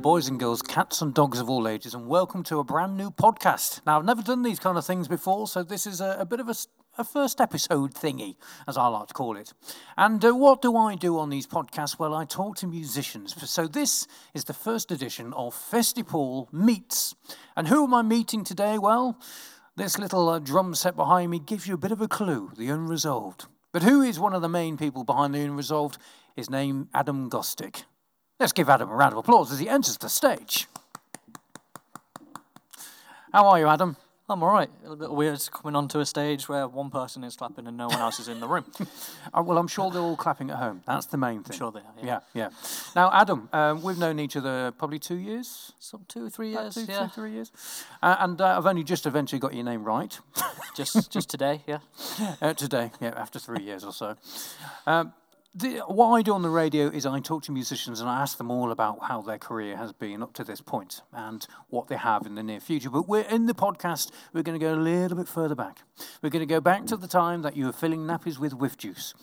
boys and girls, cats and dogs of all ages, and welcome to a brand new podcast. Now, I've never done these kind of things before, so this is a, a bit of a first episode thingy, as I like to call it. And uh, what do I do on these podcasts? Well, I talk to musicians. So this is the first edition of FestiPaul Meets. And who am I meeting today? Well, this little uh, drum set behind me gives you a bit of a clue the unresolved. But who is one of the main people behind the unresolved? His name, Adam Gostick. Let's give Adam a round of applause as he enters the stage. How are you, Adam? I'm all right. A little bit weird coming onto a stage where one person is clapping and no one else is in the room. Uh, well, I'm sure they're all clapping at home. That's the main thing. I'm sure they are, yeah. Yeah, yeah. Now, Adam, um, we've known each other probably two years. Some two or three years, two, two, yeah. three years. Uh, and uh, I've only just eventually got your name right Just just today, yeah. uh, today, yeah, after three years or so. Um, the, what I do on the radio is I talk to musicians and I ask them all about how their career has been up to this point and what they have in the near future. But we're in the podcast, we're going to go a little bit further back. We're going to go back to the time that you were filling nappies with whiff juice.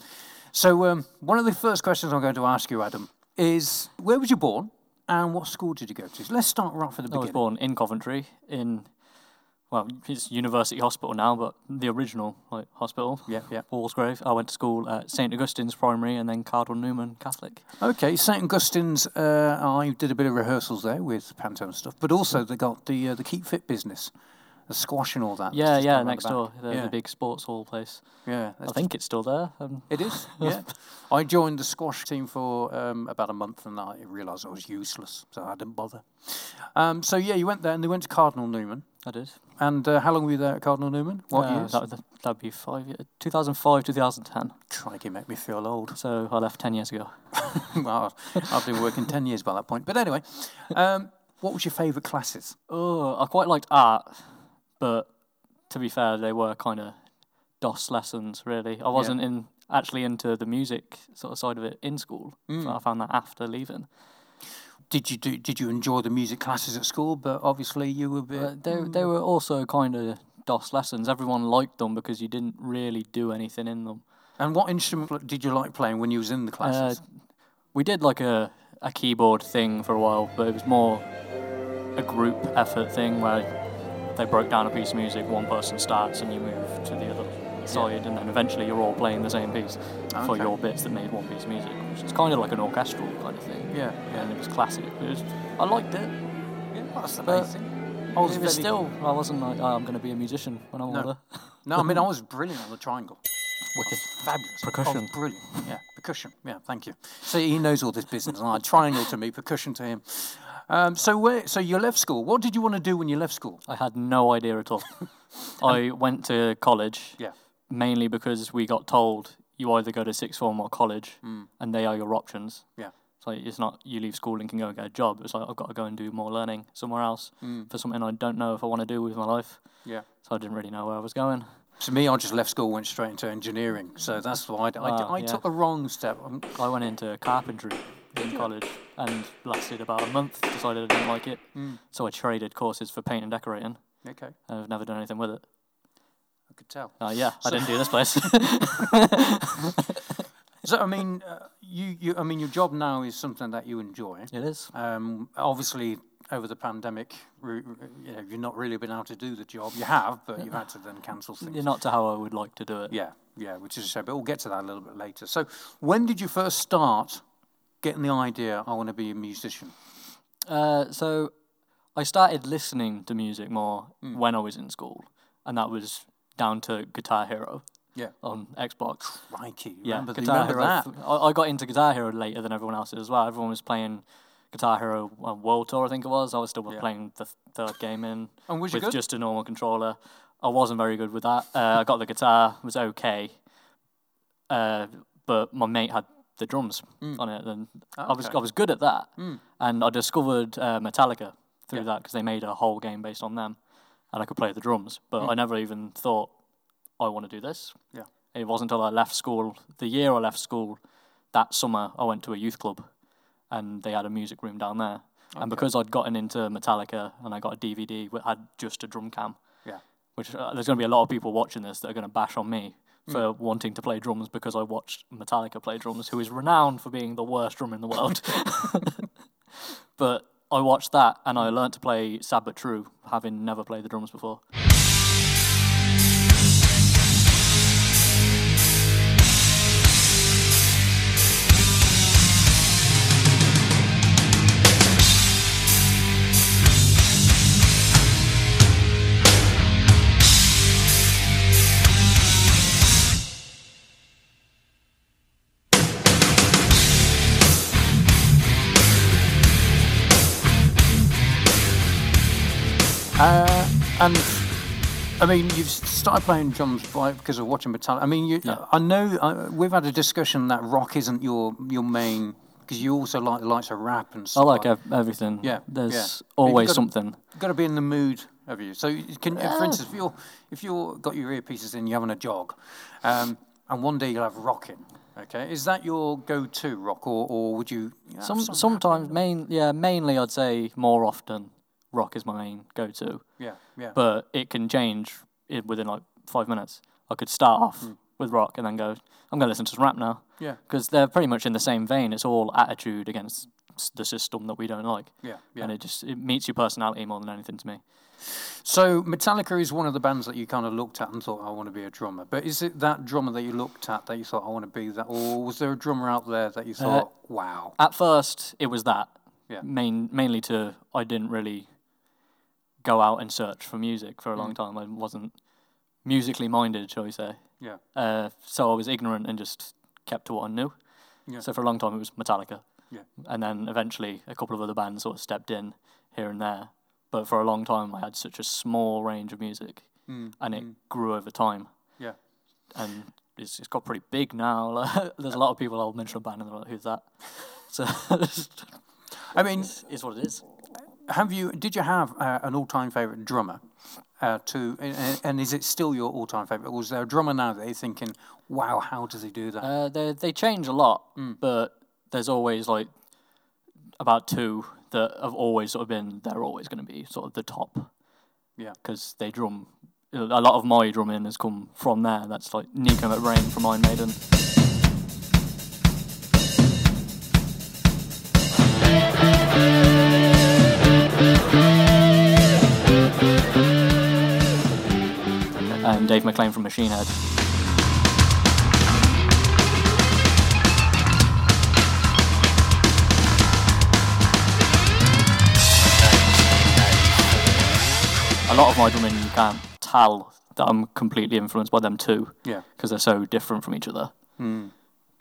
So, um, one of the first questions I'm going to ask you, Adam, is where was you born and what school did you go to? So let's start right from the beginning. I was born in Coventry in well, it's University Hospital now, but the original like hospital. Yeah, yeah. Walsgrave. I went to school at St Augustine's Primary and then Cardinal Newman Catholic. Okay, St Augustine's. Uh, I did a bit of rehearsals there with Pantone stuff, but also they got the uh, the Keep Fit business, the squash and all that. Yeah, yeah, next the door, the, yeah, the big sports hall place. yeah, I think it's still there. Um, it is. Yeah, I joined the squash team for um, about a month, and I realised I was useless, so I didn't bother. Um, so yeah, you went there, and they went to Cardinal Newman. I did. And uh, how long were you there at Cardinal Newman? What Uh, years? That would that'd be five years. 2005, 2010. Crikey, make me feel old. So I left ten years ago. well, I've been working ten years by that point. But anyway, um, what was your favourite classes? Oh, I quite liked art, but to be fair, they were kind of DOS lessons. Really, I wasn't in actually into the music sort of side of it in school. Mm. So I found that after leaving. Did you do? Did you enjoy the music classes at school? But obviously, you were bit. But they they were also kind of DOS lessons. Everyone liked them because you didn't really do anything in them. And what instrument did you like playing when you was in the Uh, classes? we did like a a keyboard thing for a while, but it was more a group effort thing where they broke down a piece of music. One person starts and you move to the other side, and then eventually you're all playing the same piece for your bits that made one piece of music, which is kind of like an orchestral kind of thing. yeah, And it was classic. It was, I liked it. yeah. That's But. I was very- still, I wasn't like, oh, I'm going to be a musician when I'm No. older. No, I mean I was brilliant on the triangle. Wicked. Fabulous. Percussion. brilliant. Yeah, percussion. Yeah, thank you. So he knows all this business. And I triangle to me, percussion to him. Um, so where? So you left school. What did you want to do when you left school? I had no idea at all. I went to college Yeah. mainly because we got told you either go to sixth form or college, and they are your options. Yeah. So it's not you leave school and can go and get a job. It's like I've got to go and do more learning somewhere else for something I don't know if I want to do with my life. Yeah. So I didn't really know where I was going. To me, I just left school, went straight into engineering. So that's why I, I, Ah, I yeah. took the wrong step. Um, I went into carpentry in college and lasted about a month. Decided I didn't like it, so I traded courses for paint and decorating. okay, and I've never done anything with it. I could tell. Uh, yeah, I didn't do this place. So I mean, uh, you, you, I mean, your job now is something that you enjoy. it is. Um, obviously, over the pandemic, re- re- you know, you've not really been able to do the job. You have, but you've had to then cancel things. You're not to how I would like to do it. Yeah, yeah, which is a shame. But we'll get to that a little bit later. So, when did you first start getting the idea? I want to be a musician. Uh, so I started listening to music more when I was in school, and that was down to Guitar Hero Yeah, on Xbox. crikey. Yeah, remember, the- Guitar remember Hero. I, I got into Guitar Hero later than everyone else as well. Everyone was playing Guitar Hero uh, World Tour, I think it was. I was still Yeah. playing the third game in with good? just a normal controller. I wasn't very good with that. Uh, I got the guitar, was okay, uh, but my mate had the drums on it, and I was I was good at that. And I discovered uh, Metallica through Yeah. that because they made a whole game based on them, and I could play the drums. But I never even thought I want to do this. Yeah. It wasn't until I left school, the year I left school, that summer I went to a youth club, and they had a music room down there. And because I'd gotten into Metallica and I got a DVD that had just a drum cam, Yeah. which uh, there's going to be a lot of people watching this that are going to bash on me. Hmm. for wanting to play drums because I watched Metallica play drums, who is renowned for being the worst drummer in the world. but I watched that and I learnt to play Sad But True, having never played the drums before. And I mean, you've started playing drums by, because of watching Metallica. I mean, you, Yeah. I know uh, we've had a discussion that rock isn't your your main because you also like the likes of rap and stuff. I like ev- everything. Yeah, There's yeah. Always something. Got to be in the mood, have you? So, you can, for instance, if you're if you're got your earpieces in, you're having a jog, um, and one day you'll have rocking. Okay, is that your go-to rock, or, or would you? some- sometimes main yeah mainly I'd say more often rock is my main go to, Yeah, yeah. but it can change within like five minutes. I could start off Hmm. with rock and then go I'm going to listen to some rap now yeah, because they're pretty much in the same vein. It's all attitude against the system that we don't like, yeah, yeah. and it just it meets your personality more than anything to me. So Metallica is one of the bands that you kind of looked at and thought, I want to be a drummer. But is it that drummer that you looked at that you thought, I want to be that? Or was there a drummer out there that you thought, wow? At first, it was that. Yeah. Main, mainly to I didn't really go out and search for music for a Mm. long time. I wasn't musically minded, shall we say. Yeah, Uh, so I was ignorant and just kept to what I knew. Yeah. So for a long time it was Metallica. Yeah. And then eventually a couple of other bands sort of stepped in here and there. But for a long time I had such a small range of music Mm, and it grew over time. yeah. And it's, it's got pretty big now. There's a lot of people I'll mention a band and they're like, who's that? So I mean, it's what it is. Have you? Did you have uh, an all-time favorite drummer? Uh, to and, and is it still your all-time favorite? Or was there a drummer now that you're thinking, wow, how does he do that? Uh, they they change a lot, Mm. but there's always like about two that have always sort of been. They're always going to be sort of the top. Yeah. Because they drum. A lot of my drumming has come from there. That's like Nicko McBrain from Iron Maiden. And Dave McClain from Machine Head. a lot of my drumming you can't tell that I'm completely influenced by them too yeah. because they're so different from each other. Mm.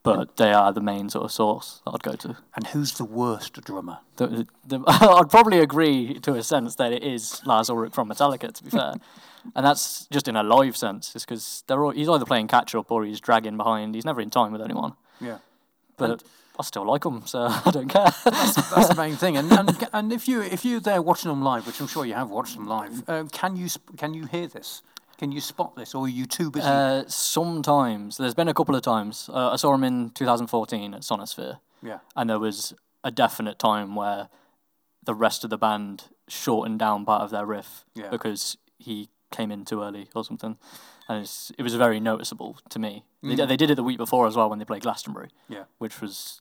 But they are the main sort of source that I'd go to. And who's the worst drummer? The, the, I'd probably agree to a sense that it is Lars Ulrich from Metallica, to be fair. and that's just in a live sense, is because they're all, he's either playing catch up or he's dragging behind. He's never in time with anyone. Yeah. But I still like him, so I don't care. That's the main thing. And, and and if you if you're there watching them live, which I'm sure you have watched them live, um, can you can you hear this? Can you spot this, or are you too busy? uh, sometimes, there's been a couple of times. Uh, I saw him in 2014 at Sonisphere. yeah, and there was a definite time where the rest of the band shortened down part of their riff Yeah. because he came in too early or something, and it's, it was very noticeable to me. They, Mm. they did it the week before as well when they played Glastonbury, yeah. which was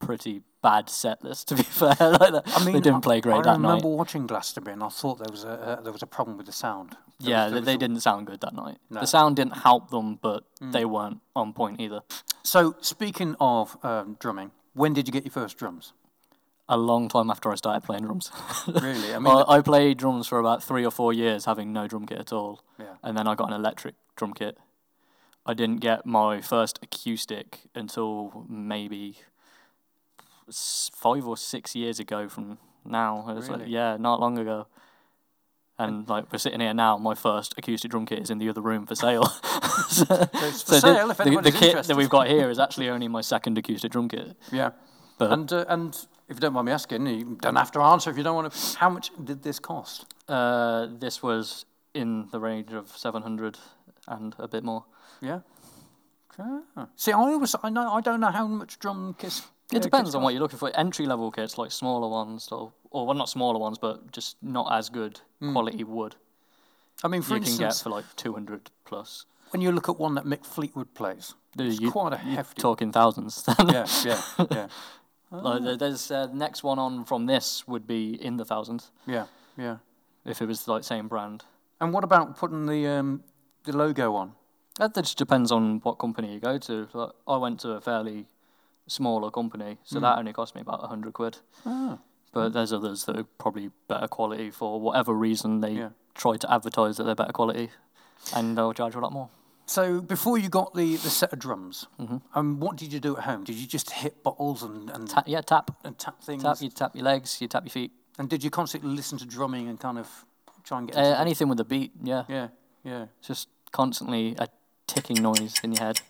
pretty bad set list to be fair. like that. I mean, they didn't play great I that night. I remember watching Glastonbury, and I thought there was a uh, there was a problem with the sound. There Yeah, was- they, they a- didn't sound good that night. No. Mm. The sound didn't help them, but they weren't on point either. So speaking of um, drumming, when did you get your first drums? A long time after I started playing drums. Really? I mean, I, I played drums for about three or four years, having no drum kit at all. yeah, and then I got an electric drum kit. I didn't get my first acoustic until maybe five or six years ago from now. It was like, yeah, not long ago. And like we're sitting here now, my first acoustic drum kit is in the other room for sale. so it's for so sale the, if the, the kit that we've got here is actually only my second acoustic drum kit. yeah. But And uh, and if you don't mind me asking, you don't have to answer if you don't want to. How much did this cost? uh, this was in the range of seven hundred and a bit more. Yeah. Okay. See, I always I know I don't know how much drum kits. Uh, it depends on what you're looking for. Entry level kits, like smaller ones, or, or well, not smaller ones, but just not as good hmm. quality wood. I mean, for you can get instance, for like 200 plus. when you look at one that Mick Fleetwood plays, There's quite a you're hefty. talking thousands. yeah, yeah, yeah. Like there- there's uh, the next one on from this would be in the thousands Yeah, yeah. if it was like same brand. And what about putting the um, the logo on? That just depends on what company you go to. Like, I went to a fairly smaller company, so that only cost me about a hundred quid. Ah, But there's others that are probably better quality for whatever reason they Yeah. try to advertise that they're better quality, and they'll charge a lot more. So before you got the, the set of drums, Mm-hmm. um, what did you do at home? Did you just hit bottles and and, Ta- yeah, tap, and tap things? tap. You tap your legs, you tap your feet. And did you constantly listen to drumming and kind of try and get Uh, anything with a beat, yeah. Yeah, yeah. Just constantly a ticking noise in your head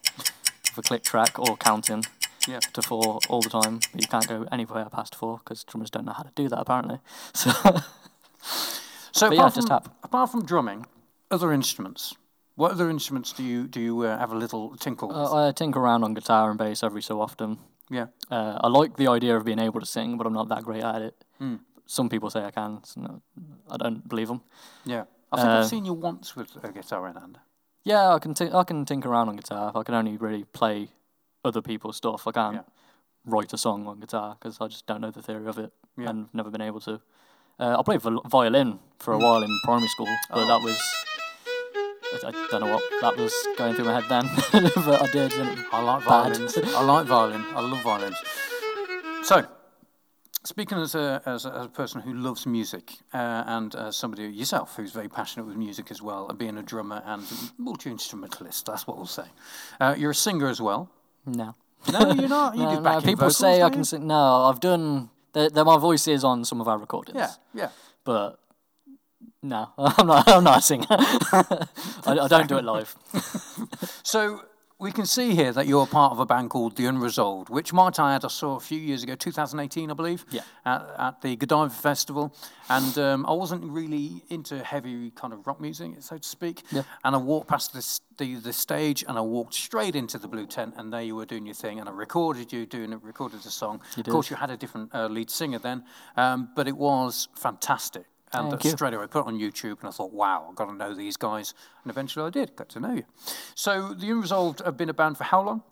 of a click track or counting Yeah. to four all the time. But you can't go anywhere past four because drummers don't know how to do that apparently. So So But apart yeah, from just tap. apart from drumming, other instruments. What other instruments do you do you uh, have a little tinkle with? uh, I tinker around on guitar and bass every so often. yeah. Uh, I like the idea of being able to sing, but I'm not that great at it. Hmm. Some people say I can. So no, I don't believe them. Yeah. I think I've Uh, seen you once with a guitar in hand. Yeah, I can. T- I can tinker around on guitar. I can only really play other people's stuff. I can't Yeah. write a song on guitar because I just don't know the theory of it Yeah. and never been able to. Uh, I played viol- violin for a while in primary school, but that was. I, I don't know what that was going through my head then, but I did. I like violins. I like violin. I love violins. So, speaking as a, as a, as a person who loves music uh, and uh, somebody yourself who's very passionate with music as well, and being a drummer and multi instrumentalist, that's what we'll say. Uh, you're a singer as well. no. No, you're not. You No, do no, people vocals, say I can sing. No, I've done. They're, they're my voice is on some of our recordings. Yeah, yeah. but no, I'm not. I'm not a singer. I, I don't do it live. So we can see here that you're part of a band called The Unresolved, which I add, I saw a few years ago, 2018, I believe, Yeah. at, at the Godiva Festival. And um, I wasn't really into heavy kind of rock music, so to speak. Yeah. And I walked past this, the, the stage and I walked straight into the blue tent, and there you were doing your thing. And I recorded you doing it, recorded the song. You Of course, you had a different uh, lead singer then, um, but it was fantastic. And Thank straight away, I put it on YouTube, and I thought, wow, I've got to know these guys. And eventually I did, got to know you. So the Unresolved have been a band for how long?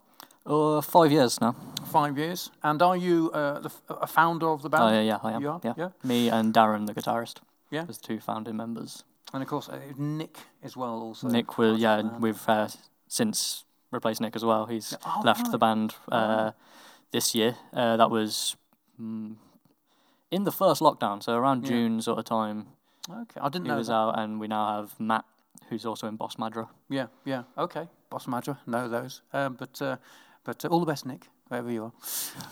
Uh, five years now. Five years. And are you uh, the, f- a founder of the band? Oh yeah, yeah, I am. You are? Yeah. Yeah. Me and Darren, the guitarist, Yeah. the two founding members. And of course, uh, Nick as well. Also. Nick will, yeah, of the band. we've uh, since replaced Nick as well. He's Oh, left right. the band uh, this year. Uh, that was mm, in the first lockdown, so around Yeah. June sort of time. Okay, I didn't He know. was that. out, and we now have Matt, who's also in Boss Madra. Yeah, yeah. Okay, Boss Madra, know those. Um, but uh, but uh, all the best, Nick, wherever you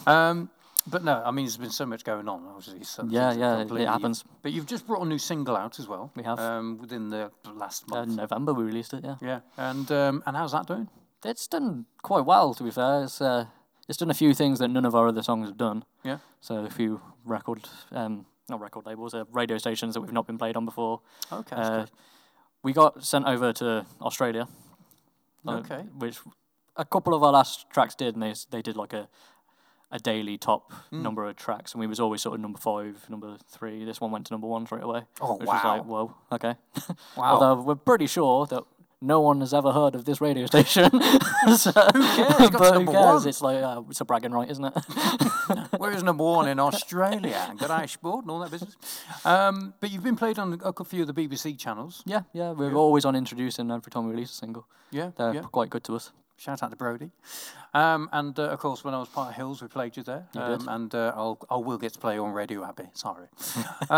are. Um, but no, I mean, there's been so much going on. Obviously, so Yeah, yeah, it happens. But you've just brought a new single out as well. We have. um, within the last Uh, month. November we released it. Yeah. Yeah, and um, and how's that doing? It's done quite well, to be fair. It's uh, it's done a few things that none of our other songs have done. Yeah. So a few record, um, not record labels, uh, radio stations that we've not been played on before. Okay, Uh, we got sent over to Australia. uh, Okay. Which a couple of our last tracks did, and they they did like a a daily top Hmm. number of tracks, and we was always sort of number five, number three. This one went to number one straight away. Oh, which was like, whoa, okay. Wow. Although we're pretty sure that no one has ever heard of this radio station. so, who cares? It got to but who cares? one. It's like uh, it's a bragging right, isn't it? Where's number one in Australia? Good Irish sport and all that business. Um, but you've been played on a few of the BBC channels. yeah, yeah. We're always on introducing every time we release a single. Yeah, They're yeah. quite good to us. Shout out to Brody. Um, and uh, of course, when I was part of Hills, we played you there. You um. And uh, I'll, I will get to play on Radio Abbey. Sorry.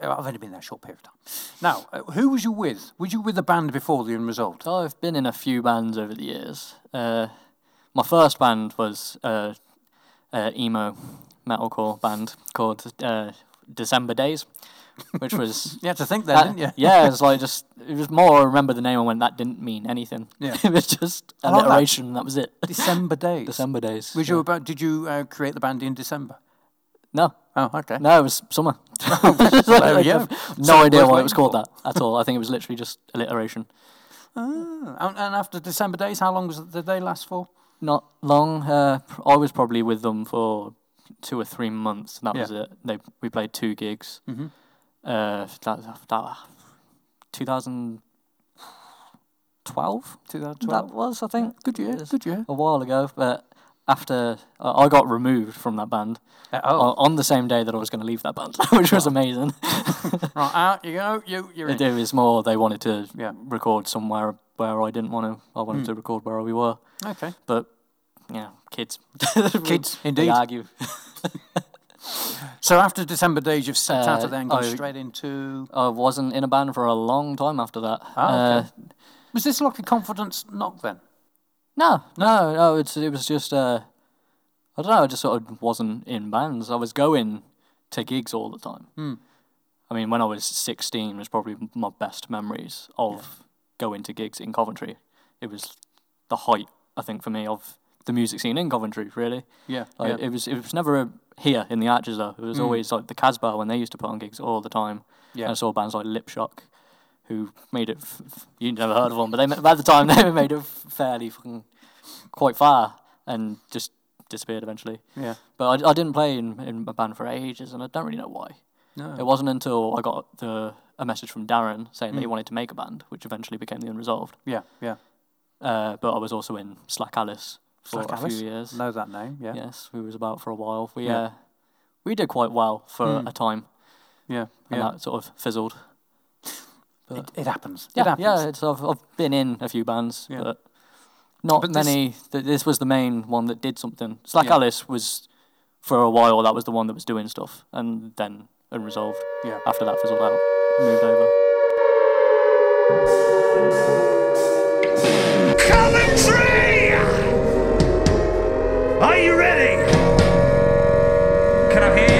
um, I've only been there a short period of time. Now, uh, who was you with? Was you with the band before the end result? I've been in a few bands over the years. Uh, my first band was uh, uh, emo metalcore band called uh, December Days, which was You had to think then, that- didn't you? yeah, it was like just it was more. I remember the name and went that didn't mean anything. Yeah. it was just I like that. That. was it. December days. December Days. Was yeah. you about? Did you uh, create the band in December? No, Oh, okay. no, it was summer. There we go. no So idea why it was called for. that at all. I think it was literally just alliteration. Ah, and, and after December days, how long was it, did they last for? Not long. Uh, I was probably with them for two or three months. And that Yeah. was it. They we played two gigs. Mm-hmm. Uh, that that 2012. 2012. That was, I think. Good year. Good year. A while ago, but after uh, I got removed from that band Uh, oh, on, on the same day that I was going to leave that band, which was amazing. right, out you go. You, you're in. it was more they wanted to Yeah. record somewhere where I didn't want to. I wanted to record where we were, Okay. but yeah, kids, Kids, they indeed. argue. So after December Days, you've out Uh, of there and gone I- straight into. I wasn't in a band for a long time after that. Ah, okay. Uh, Was this like a confidence knock then? No, no, no. It's it was just uh, I don't know. I just sort of wasn't in bands. I was going to gigs all the time. Hmm. I mean, when I was sixteen, was probably my best memories of going to gigs in Coventry. It was the height, I think, for me of the music scene in Coventry. Really, Yeah. like, yeah. it was. It was never here in the Arches though. It was Mm. always like the Casbah when they used to put on gigs all the time. Yeah. I saw bands like Lip Shock, who made it. F- f- you never heard of them, but they at the time they made it fairly fucking quite far and just disappeared eventually. yeah. But I, I didn't play in, in a band for ages, and I don't really know why. No. It wasn't until I got the a message from Darren saying that he Mm. wanted to make a band, which eventually became the Unresolved. Yeah. Yeah. Uh, but I was also in Slack Alice for Slack a Alice? few years. Know that name? Yeah. Yes, we was about for a while. We Yeah. uh, we did quite well for Mm. a time, Yeah. and Yeah. that sort of fizzled. It, it happens. Yeah, it happens. yeah. It's, I've I've been in a few bands, Yeah. but not But this- many. Th- this was the main one that did something. Slack Yeah. Alice was for a while. That was the one that was doing stuff, and then Unresolved. Yeah. After that fizzled out, moved over. Coventry! Are you ready? Can I hear you?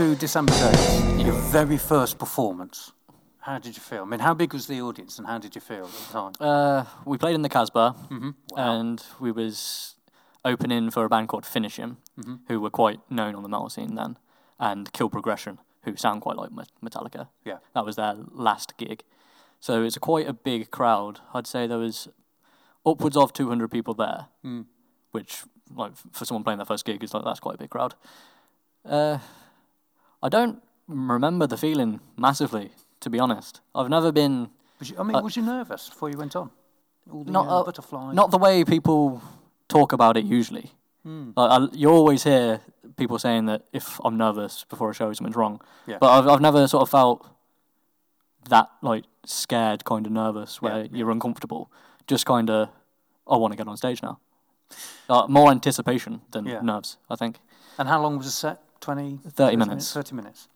To December Days, your very first performance. How did you feel? I mean, how big was the audience, and how did you feel at the time? Uh, we played in the Casbah, Mm-hmm. and we was opening for a band called Finish Him, Mm-hmm. who were quite known on the metal scene then, and Kill Progression, who sound quite like Metallica. Yeah. That was their last gig. So it's quite a big crowd. I'd say there was upwards of 200 people there, Hmm. which, like, for someone playing their first gig, is like that's quite a big crowd. Uh, I don't remember the feeling massively, to be honest. I've never been Was you, I mean, was you nervous before you went on? All the not uh, uh, butterflies. not the way people talk about it usually. Hmm. Like, I, you always hear people saying that if I'm nervous before a show, something's wrong. Yeah. But I've I've never sort of felt that like scared, kind of nervous, where Yeah, you're uncomfortable. Just kind of, I want to get on stage now. Uh, more anticipation than Yeah. nerves, I think. And how long was the set? 20? 30 minutes. 30 minutes.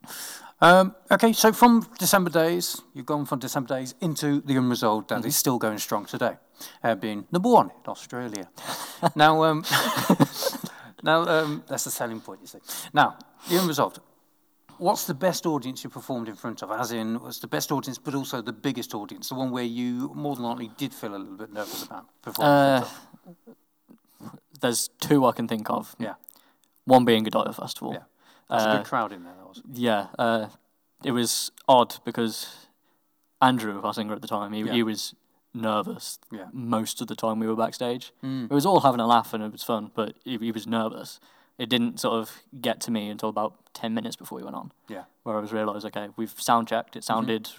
Um, okay, so from December Days, you've gone from December Days into The Unresolved that Mm-hmm. is still going strong today, uh, being number one in Australia. now, um, now um, that's the selling point, you see. Now, The Unresolved, what's the best audience you performed in front of? As in, was the best audience, but also the biggest audience, the one where you more than likely did feel a little bit nervous about performing of? There's two I can think of. Yeah, One being Godiva Festival. yeah. A Uh, good crowd in there, that was. Yeah, uh, it was odd because Andrew, our singer at the time, he, Yeah. he was nervous Yeah. most of the time we were backstage. Mm. It was all having a laugh and it was fun, but he, he was nervous. It didn't sort of get to me until about 10 minutes before we went on, Yeah, where I was realised, okay, we've sound checked, it sounded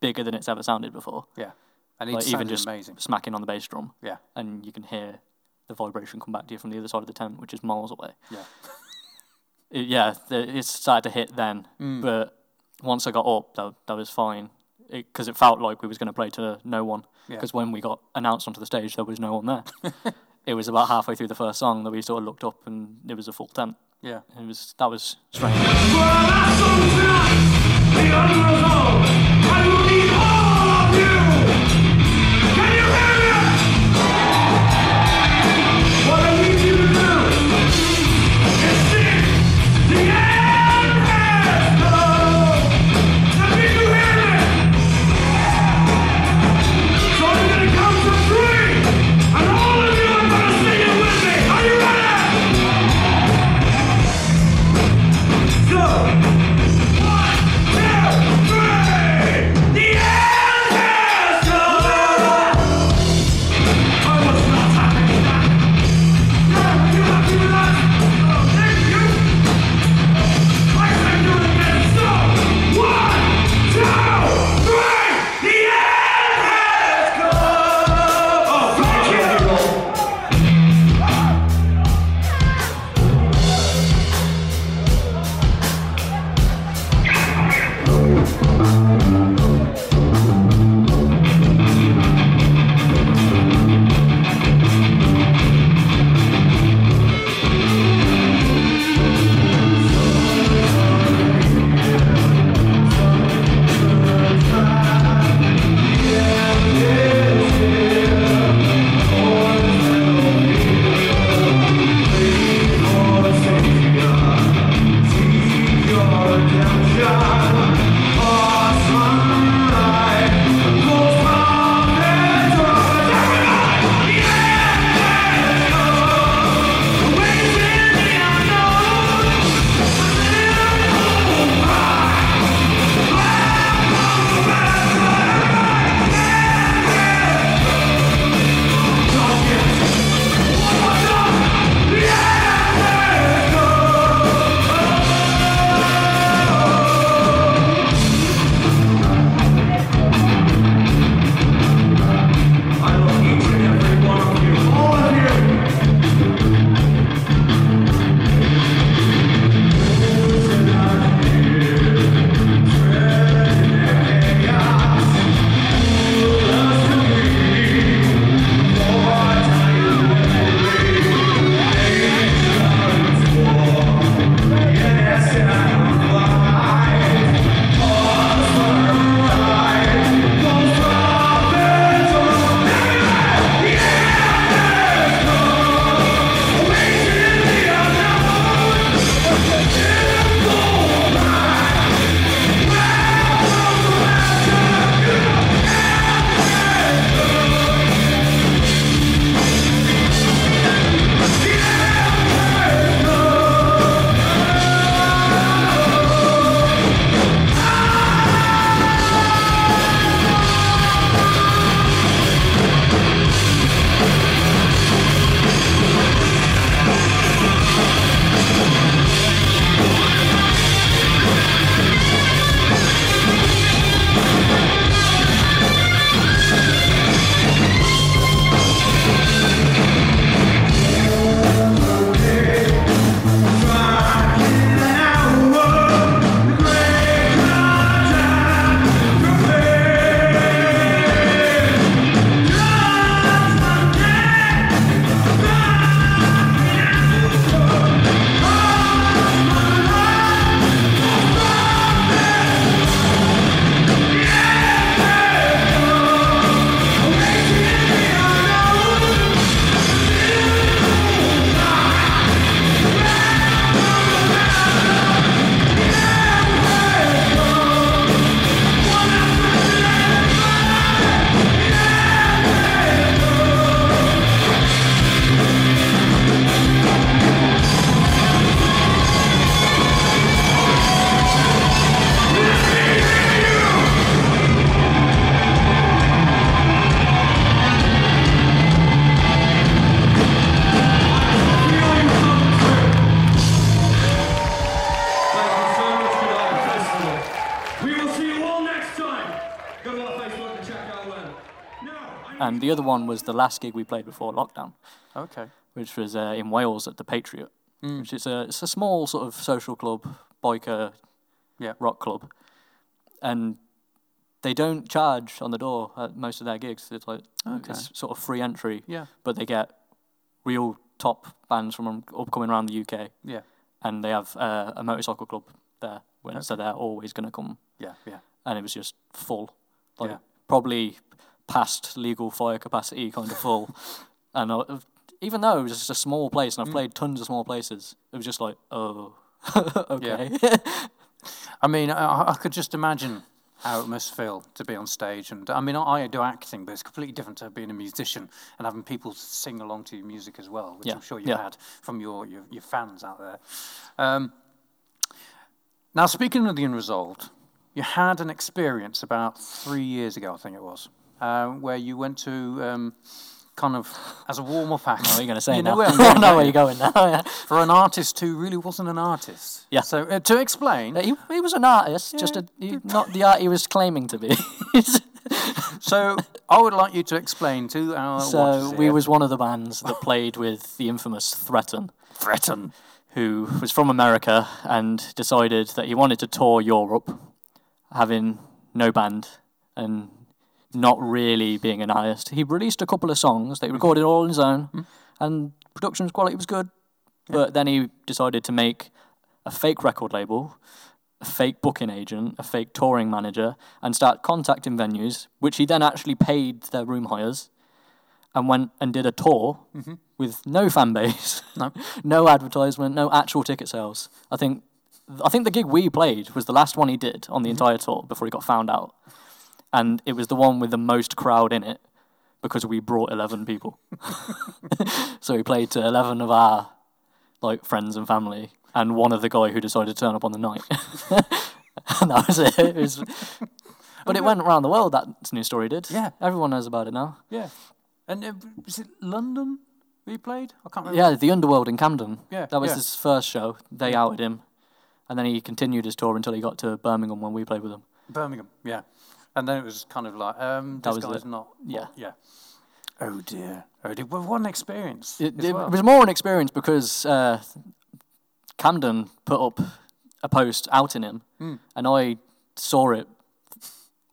bigger than it's ever sounded before. yeah. And Like even just amazing. smacking on the bass drum, Yeah, and you can hear the vibration come back to you from the other side of the tent, which is miles away. yeah. it, yeah, it started to hit then. Mm. But once I got up, that, that was fine. Because it, felt like we was going to play to no one. Yeah. Because when we got announced onto the stage, there was no one there. it was about halfway through the first song that we sort of looked up and it was a full tent. Yeah. It was that was strange. The other one was the last gig we played before lockdown, Okay. which was uh, in Wales at the Patriot, which is a it's a small sort of social club, biker, Yeah. rock club, and they don't charge on the door at most of their gigs. It's like Okay. it's sort of free entry, Yeah. but they get real top bands from upcoming around the UK, Yeah. and they have uh, a motorcycle club there, when, so they're always going to come, Yeah. Yeah. and it was just full, like Yeah. probably past legal fire capacity, kind of full, and uh, even though it was just a small place, Mm. and I've played tons of small places, it was just like, oh, okay, I mean, I, I could just imagine how it must feel to be on stage. And I mean, I, I do acting, but it's completely different to being a musician and having people sing along to your music as well, which Yeah, I'm sure you've yeah. had from your, your, your fans out there. Um, now, speaking of the unresolved, you had an experience about three years ago, I think it was, uh, where you went to um, kind of as a warm up act. What are you going to say you now? know I know where you? you're going now. For an artist who really wasn't an artist. Yeah. So uh, to explain, He, he was an artist, just a, he, not the art he was claiming to be. So I would like you to explain to our so we was one of the bands that played with the infamous Threatin, Threatin. who was from America and decided that he wanted to tour Europe, having no band and not really being an artist. He released a couple of songs that he recorded all on his own, mm-hmm. and production quality was good. But then he decided to make a fake record label, a fake booking agent, a fake touring manager, and start contacting venues, which he then actually paid their room hires, and went and did a tour mm-hmm. with no fan base, No. no advertisement, no actual ticket sales. I think, I think the gig we played was the last one he did on the mm-hmm. entire tour before he got found out, and it was the one with the most crowd in it because we brought eleven people. so we played to eleven of our like friends and family, and one of the guy who decided to turn up on the night. and that was it. it was, but it went around the world. That new story did. Yeah. everyone knows about it now. Yeah. And uh, was it London we played? I can't remember. Yeah, the Underworld in Camden. Yeah, that was yeah. his first show. They outed him, and then he continued his tour until he got to Birmingham when we played with him. Birmingham. Yeah. And then it was kind of like, um, That this was guy's it. not. Yeah. Yeah. Oh dear. Oh dear. Well, what an experience. It, it well. was more an experience because uh, Camden put up a post outing him, Hmm. and I saw it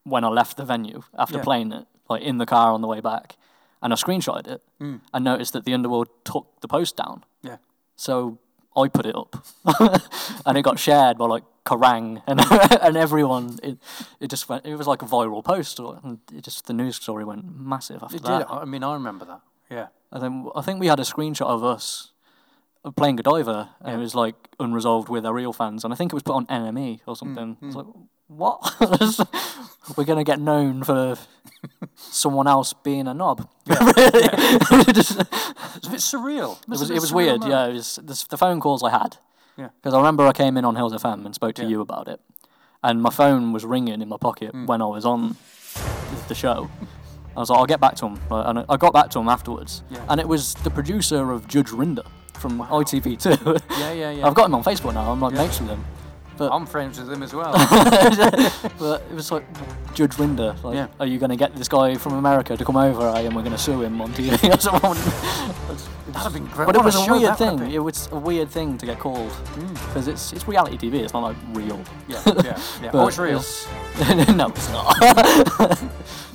when I left the venue after Yeah. playing it, like in the car on the way back, and I screenshotted it Hmm. and noticed that the Underworld took the post down. Yeah. So I put it up, and it got shared by like Kerrang and and everyone. It it just went. It was like a viral post, and it just the news story went massive after It that. did. I mean, I remember that. Yeah. And then I think we had a screenshot of us uh, playing Godiva, and it was like unresolved with our real fans, and I think it was put on NME or something. It's like, what? We're gonna get known for someone else being a knob. Just- It's a bit surreal. it was it was weird. Yeah, it was the, the phone calls I had. Yeah. Because I remember I came in on Hillz FM and spoke to Yeah. you about it, and my phone was ringing in my pocket Mm. when I was on the show. I was like, I'll get back to him, and I- got back to him afterwards, Yeah. and it was the producer of Judge Rinder from ITV2. Yeah, yeah, yeah. I've got him on Facebook now. I'm like Yeah. mates with him. But I'm friends with him as well. but it was like Judge Rinder. Like, Yeah. are you going to get this guy from America to come over? eh, And we're going to sue him on TV. That'd have been great. But it was a weird thing. It was a weird thing to get called because it's it's reality TV. It's not like real. Yeah, yeah, yeah. Oh, it's real. it's- no, it's not.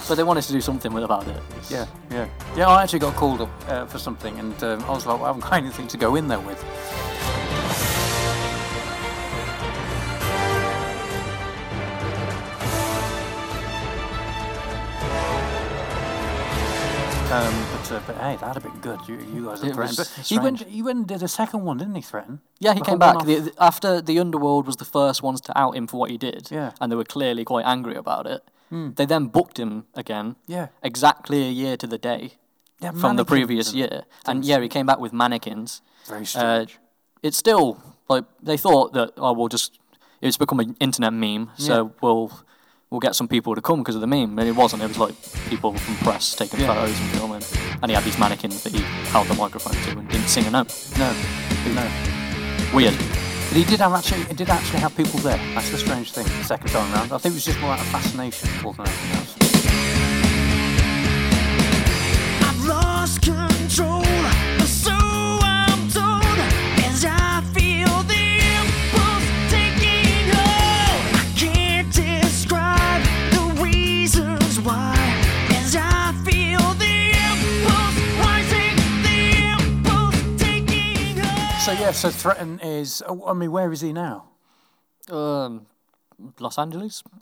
but they wanted to do something with about it. It's- Yeah, yeah. Yeah, I actually got called up uh, for something, and um, I was like, well, I haven't got anything to go in there with. Um, but, uh, but hey, that'd have been good. You, you guys are It threatened. was But he went, he went and did a second one, didn't he, Threatin? Yeah, he Like a came back one-off. the, the- after the Underworld was the first ones to out him for what he did. Yeah. and they were clearly quite angry about it. They then booked him again. Yeah. exactly a year to the day Yeah, from the previous year. And yeah, he came back with mannequins. Very Uh, strange. it's still like they thought that oh we'll just it's become an internet meme, so we'll we'll get some people to come because of the meme. And it wasn't. It was like people from press taking yeah. photos and filming. And he had these mannequins that he held the microphone to and didn't sing a note. No, no. Weird. But he did have actually. He did actually have people there. That's the strange thing. The second time round, I think it was just more out of fascination more than anything else. I've lost control. Yeah, so Threatin is. oh, I mean, where is he now? Um, Los Angeles.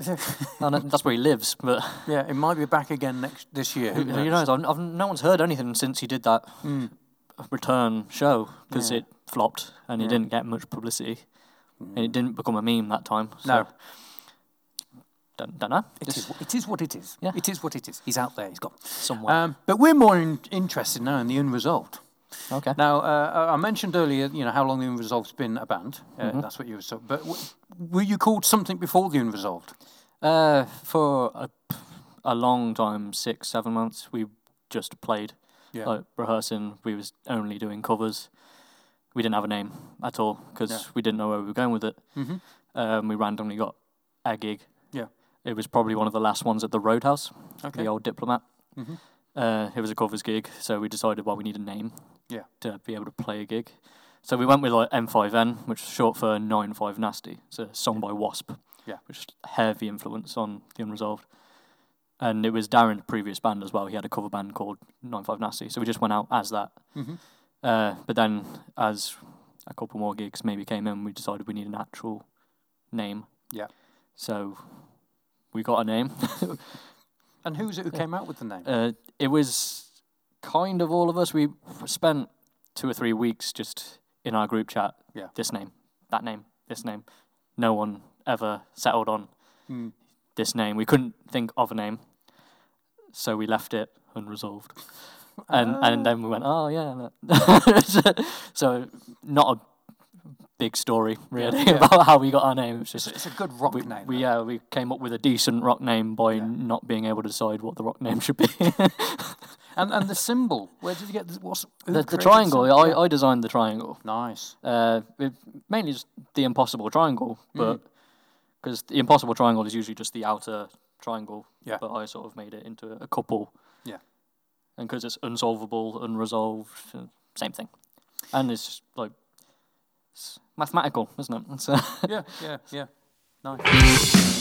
That's where he lives. But Yeah, it might be back again next this year. Who who knows? I've, I've, no one's heard anything since he did that return show because Yeah. it flopped and it Yeah. didn't get much publicity and it didn't become a meme that time. So No. don't, don't know. It Just is, it is what it is. Yeah. It is what it is. He's out there. He's gone. somewhere. Um, but we're more in, interested now in the unresolved. Okay. Now, uh, I mentioned earlier, you know, how long the Unresolved's been a band. Uh, Mm-hmm. That's what you were. So, but w- were you called something before the Unresolved? Uh, for a, a long time, six, seven months, we just played, Yeah. like rehearsing. We was only doing covers. We didn't have a name at all because Yeah. we didn't know where we were going with it. Mm-hmm. Um, we randomly got a gig. Yeah. It was probably one of the last ones at the Roadhouse, Okay. the old Diplomat. Mhm. Uh, it was a covers gig, so we decided, well, we need a name Yeah. to be able to play a gig. So we went with like M5N, which is short for 95 Nasty. It's a song by W.A.S.P., Yeah. which is heavy influence on the Unresolved. And it was Darren's previous band as well. He had a cover band called 95 Nasty, so we just went out as that. Mhm. Uh, but then, as a couple more gigs maybe came in, we decided we need an actual name. Yeah. So we got a name. And who's it who came out with the name? Uh, it was kind of all of us. We spent two or three weeks just in our group chat. Yeah. This name, that name, this name. No one ever settled on Mm. this name. We couldn't think of a name, so we left it unresolved. And and then we went, oh yeah. so not a big story really yeah. about how we got our name. It's just it's a good rock we, name. we yeah we came up with a decent rock name by Yeah. not being able to decide what the rock name should be. And and the symbol. Where did you get the what's the, the triangle. I, I designed the triangle. Nice. Uh, it, mainly just the impossible triangle, Mm. but because the impossible triangle is usually just the outer triangle. Yeah. But I sort of made it into a couple. Yeah. And because it's unsolvable, unresolved, uh, same thing, and it's just like it's mathematical, isn't it? Yeah, yeah, yeah. Nice.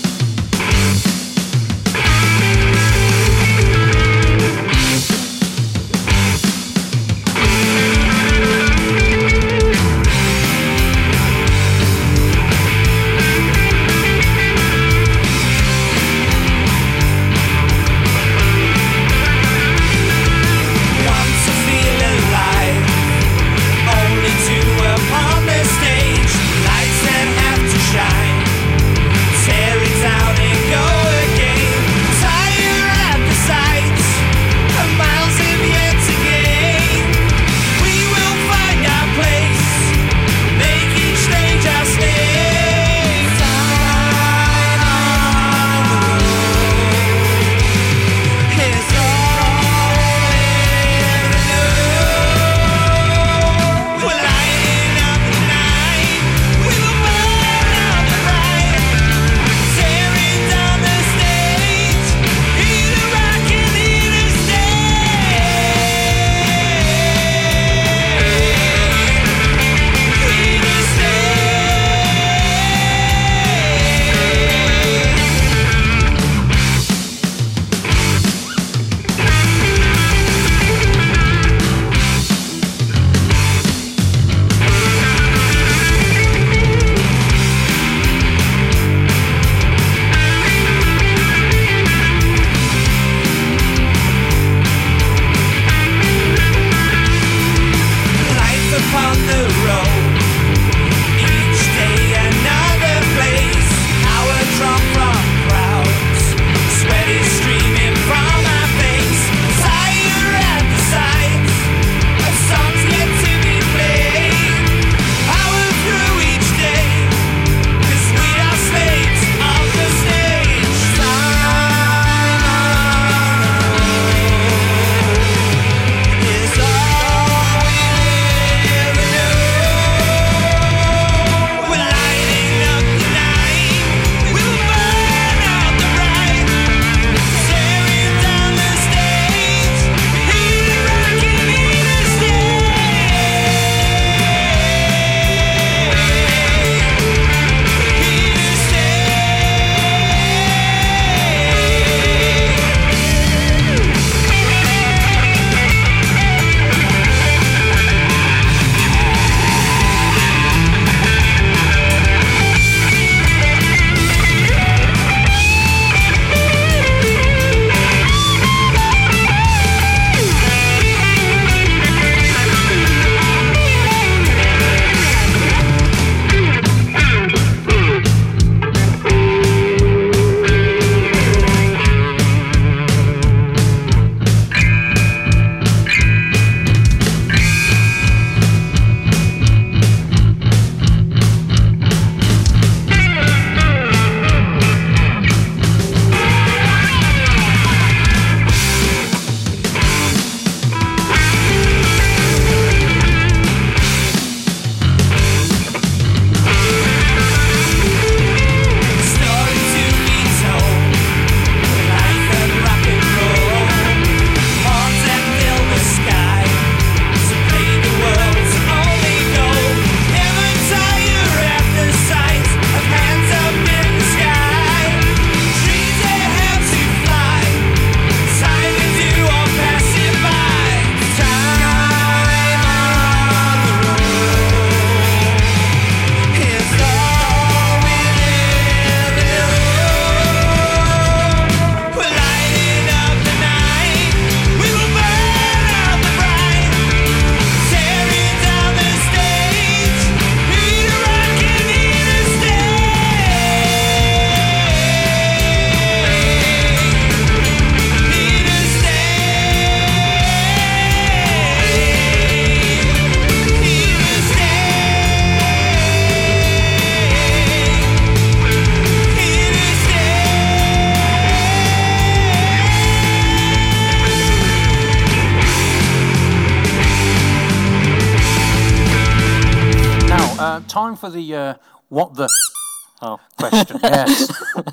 The uh, what the Oh, question. yes.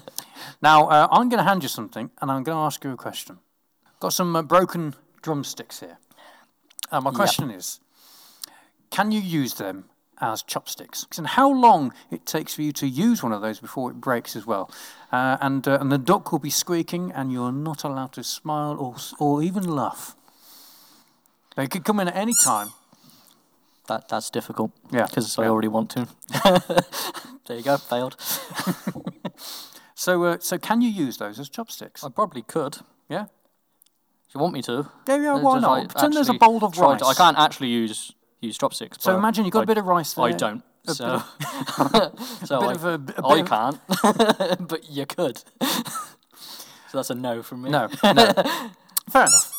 Now, uh, I'm going to hand you something, and I'm going to ask you a question. Got some uh, broken drumsticks here. Uh, my question is can you use them as chopsticks? And how long it takes for you to use one of those before it breaks as well? Uh, and, uh, and the duck will be squeaking, and you're not allowed to smile or, or even laugh. They could come in at any time. That that's difficult. Yeah, Because I already want to. there you go. Failed. So, uh, so can you use those as chopsticks? I probably could. Yeah? If you want me to. Yeah, yeah, why not? like, Pretend there's a bowl of rice. to- I can't actually use use chopsticks. So imagine you've got a I- bit of rice I don't. A So, so bit I, of a- a I can't. but you could. so that's a no from me. No, no. Fair enough.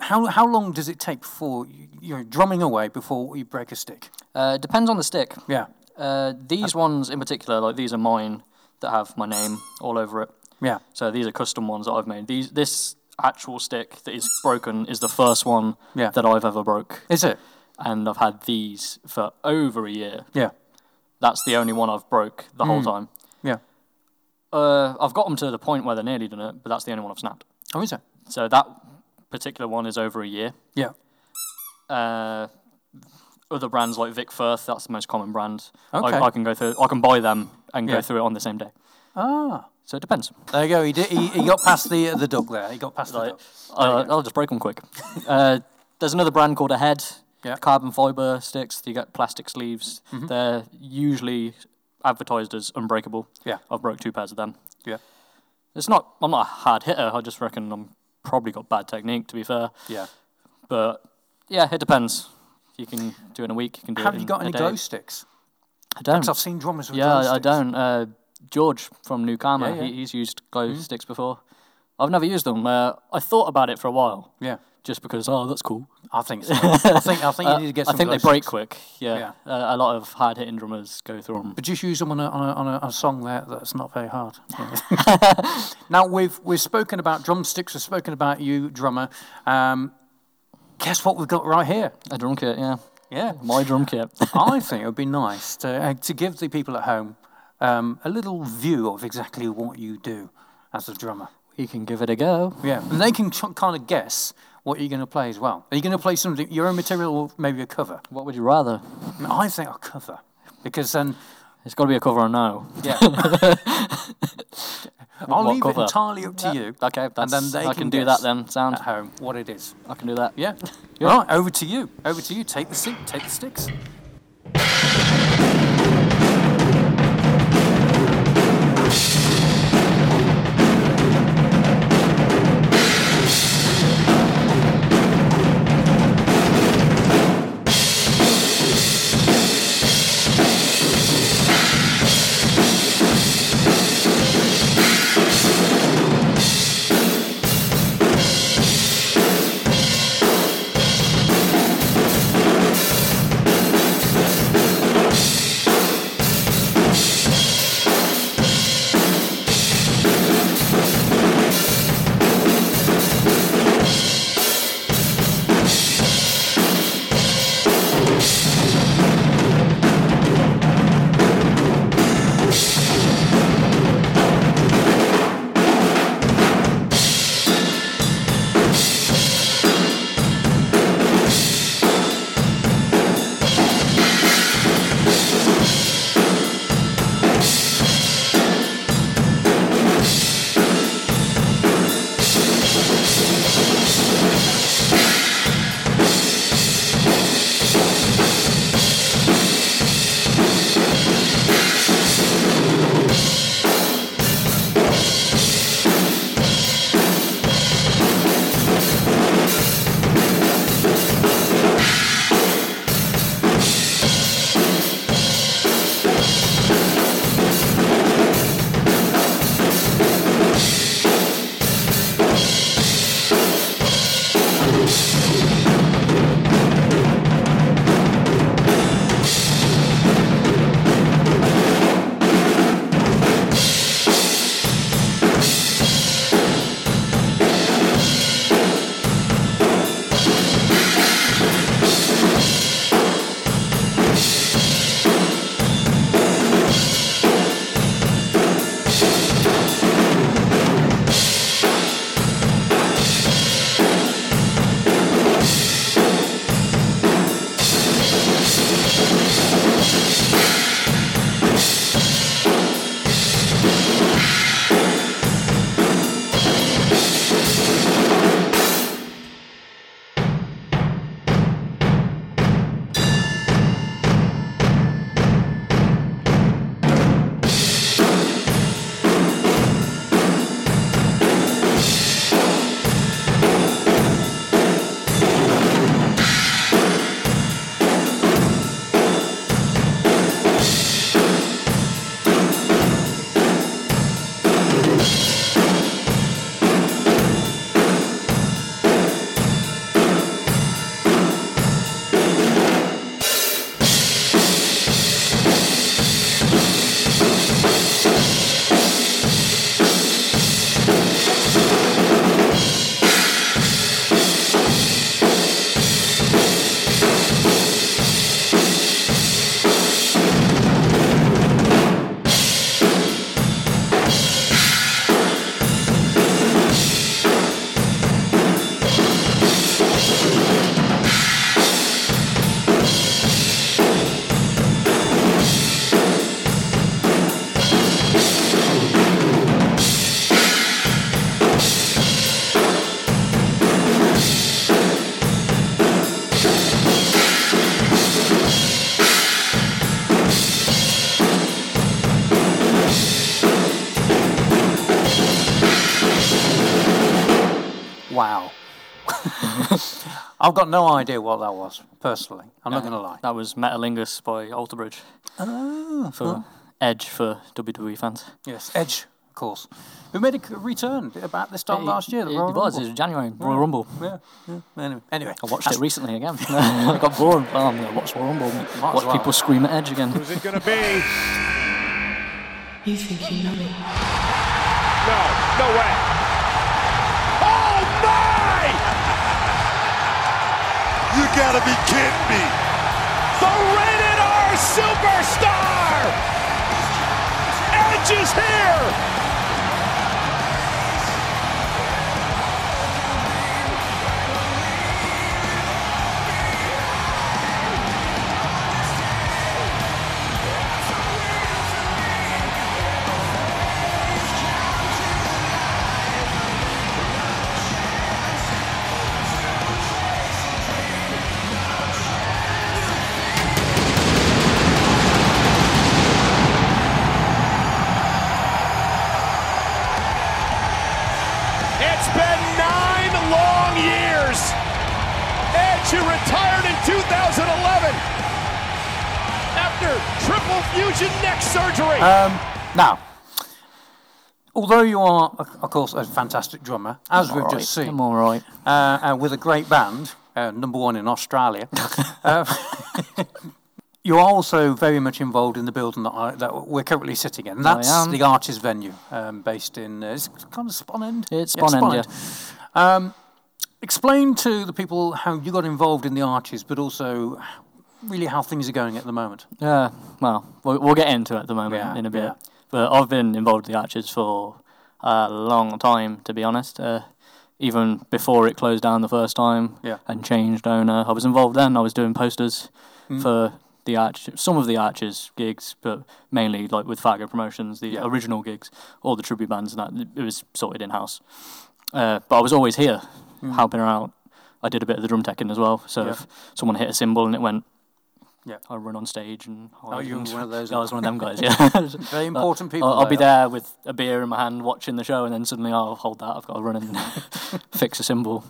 How, how long does it take before you- you're drumming away before you break a stick? Uh, depends on the stick. Yeah, Uh, these ones in particular, like these are mine that have my name all over it. yeah. So these are custom ones that I've made. These this actual stick that is broken is the first one Yeah. that I've ever broke, Is it? and I've had these for over a year. Yeah, That's the only one I've broke the whole time. yeah. Uh, I've got them to the point where they're nearly done it, but that's the only one I've snapped. Oh, is it? So that particular one is over a year. Yeah. Uh, other brands like Vic Firth, that's the most common brand. Okay. I, I can go through. I can buy them and Yeah. go through it on the same day. Ah, So it depends. there you go. He, did, he, he got past the the duck there. He got past the Like, duck. uh, I'll just break them quick. uh, there's another brand called Ahead. Yeah. Carbon fiber sticks. You get plastic sleeves. Mm-hmm. They're usually advertised as unbreakable. Yeah. I've broke two pairs of them. Yeah, It's not. I'm not a hard hitter. I just reckon I'm probably got bad technique. To be fair, yeah. but yeah, it depends. You can do it in a week. You can do Have it Have you got any day. glow sticks? I don't. Because I've seen drummers with Yeah, glow I- I don't. Uh, George from New Karma, Yeah, yeah. He, he's used glow sticks before. I've never used them. Uh, I thought about it for a while, Yeah, just because. Oh, that's cool. I think so. I think I think you Uh, need to get I some. think they break sticks. quick. Yeah, Yeah. Uh, a lot of hard hitting drummers go through them. But just use them on a, on a, on a, a song there that's not very hard. now we've we've spoken about drumsticks. We've spoken about you, drummer. Um, guess what we've got right here? A drum kit, yeah, Yeah, my drum kit. I think it would be nice to uh, to give the people at home um, a little view of exactly what you do as a drummer. you can give it a go. Yeah, and they can tr- kind of guess what are you're going to play as well. Are you going to play something your own material or maybe a cover? What would you rather? I think a cover because then It's got to be a cover or no. yeah. I'll What leave cover? it entirely up to you. Okay, that's, then they I can can, do that then. Sound. at home what it is. I can do that. Yeah. All right, over to you. Over to you. Take the seat. Take the sticks. I've got no idea what that was, personally. I'm not going to lie. That was Metalingus by Alter Bridge. Oh. For Edge for WWE fans. Yes, Edge, of course. Who made a c- return about this time last year? the It, Royal it was. It Rumble. was January Royal Rumble. Yeah, yeah. Anyway, anyway. I watched it recently again. I got bored. Oh, I'm gonna watch Royal Rumble. as Watch well. people scream at Edge again. Who's it going to be? You think you know me? No, no way. You gotta be kidding me. The rated R superstar! Edge is here! Although you are, of course, a fantastic drummer, as we've just seen, I'm all right. uh, and with a great band, uh, number one in Australia. uh, you are also very much involved in the building that, I, that we're currently sitting in. That's the Arches venue, um, based in uh, is it kind of Spon End. It's Yeah, Spon End, Um, explain to the people how you got involved in the Arches, but also really how things are going at the moment. Yeah, well, we'll, we'll get into it at the moment Yeah, in a bit. yeah. But I've been involved with the Arches for a long time, to be honest. Uh, even before it closed down the first time Yeah. and changed owner, I was involved then. I was doing posters Mm. for the Arch, some of the Arches gigs, but mainly like with Fargo Promotions, the Yeah. original gigs, all the tribute bands and that. It was sorted in house. Uh, but I was always here, helping her out. I did a bit of the drum teching as well. So Mm. Yeah. if someone hit a cymbal and it went Yeah. I run on stage and Oh, you were one of those I was one of them guys. Yeah, Very important people. I'll, I'll be there with a beer in my hand, watching the show, and then suddenly I'll hold that. I've got to run and fix a cymbal.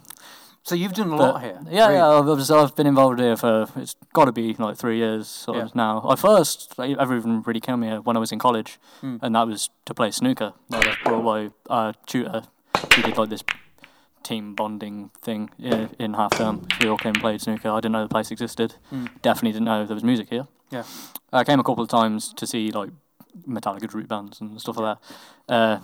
So you've done a But- lot here. Yeah, really. yeah. I've, I've- been involved here for it's got to be like three years sort Yeah. of now. I first I ever even really came here when I was in college, Hmm. and that was to play snooker. I was brought by a tutor. We did like this team bonding thing in half term. We all came and played snooker. I didn't know the place existed. Hmm. Definitely didn't know there was music here. Yeah. I came a couple of times to see like Metallica root bands and stuff like that. Uh,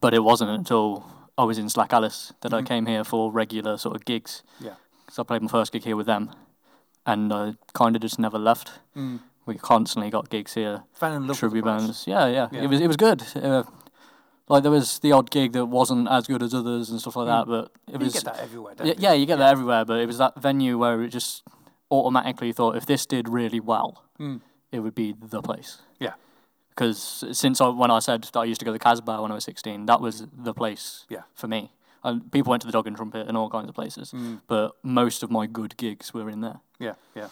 but it wasn't until I was in Slack Alice that I came here for regular sort of gigs. Mm-hmm. Yeah. Because I played my first gig here with them, and I kind of just never left. Mm. We constantly got gigs here, Fell in love tribute bands. Yeah, yeah, Yeah. It was it was good. Uh, like there was the odd gig that wasn't as good as others and stuff like that, but it You was You get that everywhere, don't yeah, you? yeah, you get that everywhere, but it was that venue where it just automatically thought if this did really well, Mm. it would be the place. Yeah. Because since I, when I said that I used to go to the Kasbah when I was 16, that was the place Yeah. for me. And people went to the Dog and Trumpet and all kinds of places, Mm. but most of my good gigs were in there. Yeah, yeah.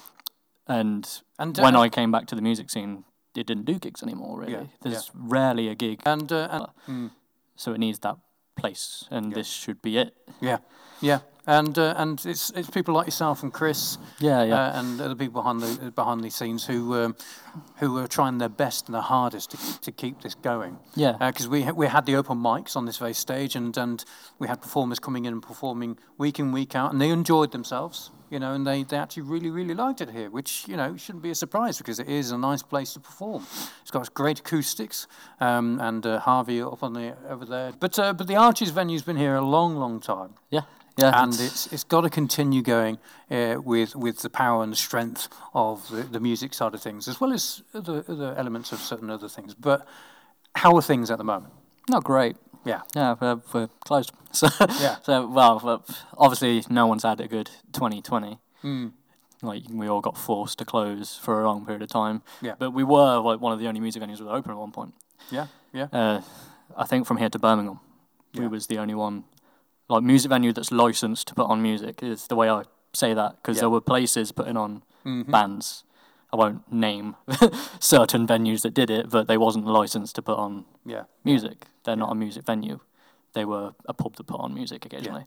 And, And, when uh, I came back to the music scene, it didn't do gigs anymore, really. Yeah, There's rarely a gig, And, uh, and mm, so it needs that place, and this should be it. yeah, yeah. And uh, and it's it's people like yourself and Chris Yeah, yeah. uh, and other people behind the behind the scenes who um, who are trying their best and their hardest to, to keep this going. Yeah. Because we ha- we had the open mics on this very stage, and, and we had performers coming in and performing week in week out, and they enjoyed themselves, you know, and they, they actually really really liked it here, which you know shouldn't be a surprise because it is a nice place to perform. It's got great acoustics, um, and uh, Harvey up on the over there. But uh, but the Arches venue's been here a long long time yeah, yeah. and it's it's got to continue going uh, with with the power and the strength of the, the music side of things, as well as other other elements of certain other things. But how are things at the moment? not great. Yeah, Yeah, we're, we're closed. So, Yeah. so well, obviously, no one's had a good 2020. Hmm. Like we all got forced to close for a long period of time. Yeah. But we were like one of the only music venues that were open at one point. yeah, yeah, Uh, I think from here to Birmingham, we was the only one, like music venue that's licensed to put on music. Is the way I say that because Yeah. there were places putting on Mhm. bands. I won't name certain venues that did it, but they wasn't licensed to put on yeah, music. They're not a music venue. they were a pub that put on music occasionally.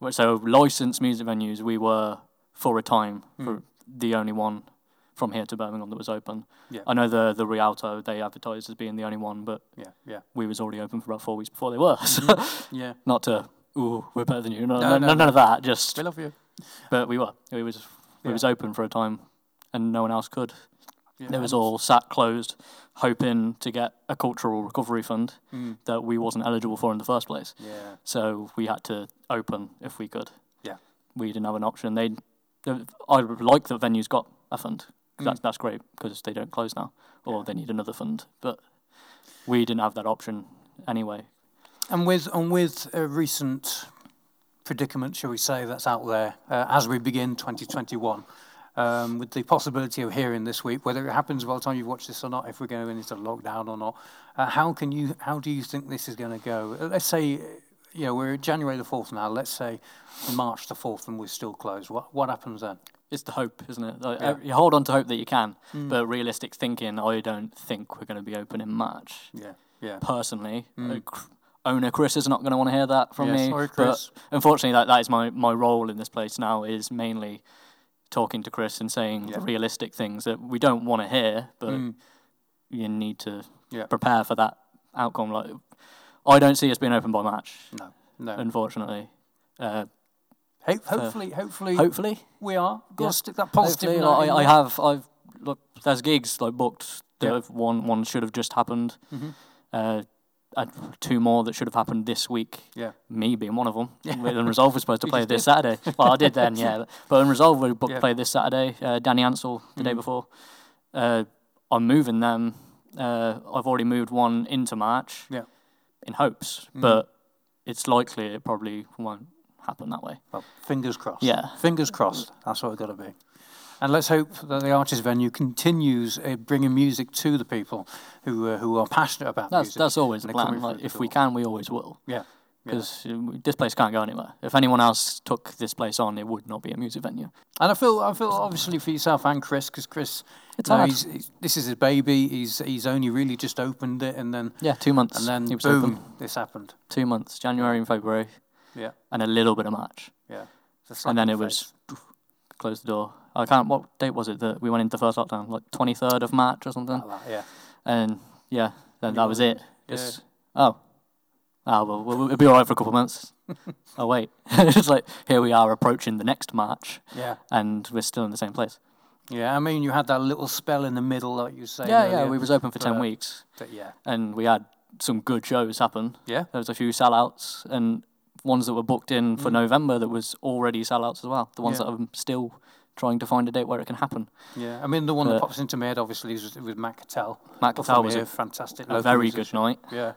Well, So licensed music venues, we were for a time Hmm. for the only one from here to Birmingham that was open. Yeah. I know the the Rialto they advertised as being the only one, but Yeah, yeah, we was already open for about four weeks before they were. So yeah. not to ooh we're better than you. No, No, no, no, none of that. Just We love you. but we were. We was we Yeah. was open for a time, and no one else could. Yeah, They was all sat closed, hoping to get a cultural recovery fund Mm. that we wasn't eligible for in the first place. Yeah, So we had to open if we could. Yeah. We didn't have an option. They, I like that venues got a fund. 'cause That's that's great because they don't close now, or Mm. Yeah. they need another fund. But we didn't have that option anyway. And with and with a recent predicament, shall we say, that's out there uh, as we begin 2021, um, with the possibility of hearing this week, whether it happens by the time you watch this or not, if we're going into lockdown or not, uh, how can you how do you think this is going to go? Uh, Let's say, you know, we're January the fourth now. Let's say March the fourth, and we're still closed. What what happens then? It's the hope, isn't it? Like, Yeah. Mm. uh, You hold on to hope that you can, but realistic thinking, I don't think we're going to be open in March. Yeah, yeah, personally. Cr- owner Chris is not going to want to hear that from Mm. Yeah, me. sorry, Chris. But unfortunately, that, that is my, my role in this place now is mainly talking to Chris and saying Yeah. the realistic things that we don't want to hear, but Mm. you need to Yeah. prepare for that outcome. Like, I don't see us being open by March, no, no. unfortunately. Uh, Ho- hopefully, hopefully, hopefully, we are. Got Yeah. to stick that positive. like, I, I have. I've look. There's gigs like booked. That Yeah. one one should have just happened. Mhm. Uh, two more that should have happened this week. Yeah. Me being one of them. Yeah. Unresolved was supposed to play this Saturday. Well, I did then, yeah. But Unresolved we booked Yeah. play this Saturday. Uh, Danny Ansell the day Mhm. before. Uh, I'm moving them. Uh, I've already moved one into March. Yeah. In hopes, Mhm. but it's likely it probably won't happen that way. Well, fingers crossed. Yeah. Fingers crossed. That's what it's got to be. And let's hope that the Arches Venue continues uh, bringing music to the people who uh, who are passionate about That's music. that's always the plan. Like if we can, we always will. Yeah. yeah. Because this place can't go anywhere. If anyone else took this place on, it would not be a music venue. And I feel I feel obviously for yourself and Chris because Chris, It's you know, he's, he's, this is his baby. He's he's only really just opened it, and then Yeah, two months. and then boom, open. this happened. Two months, January and February, Yeah, and a little bit of March. yeah. It's a slap and then it the was close the door. I can't. What date was it that we went into first lockdown? Like twenty third of March or something. Like that, yeah. And yeah, then that was it. Just oh, oh well, we'll, it'll be all right for a couple of months. oh wait, it's like here we are approaching the next March, Yeah, and we're still in the same place. yeah. I mean, you had that little spell in the middle, like you say. yeah, yeah. We was open for ten but- weeks, yeah, and we had some good shows happen. yeah. There was a few sellouts and ones that were booked in for November that was already sellouts as well. The ones Mm. Yeah. that I'm still trying to find a date where it can happen. Yeah, I mean the one that pops into my head obviously is with Matt Cattell. Matt Cattell was a, fantastic, a very good night. Yeah,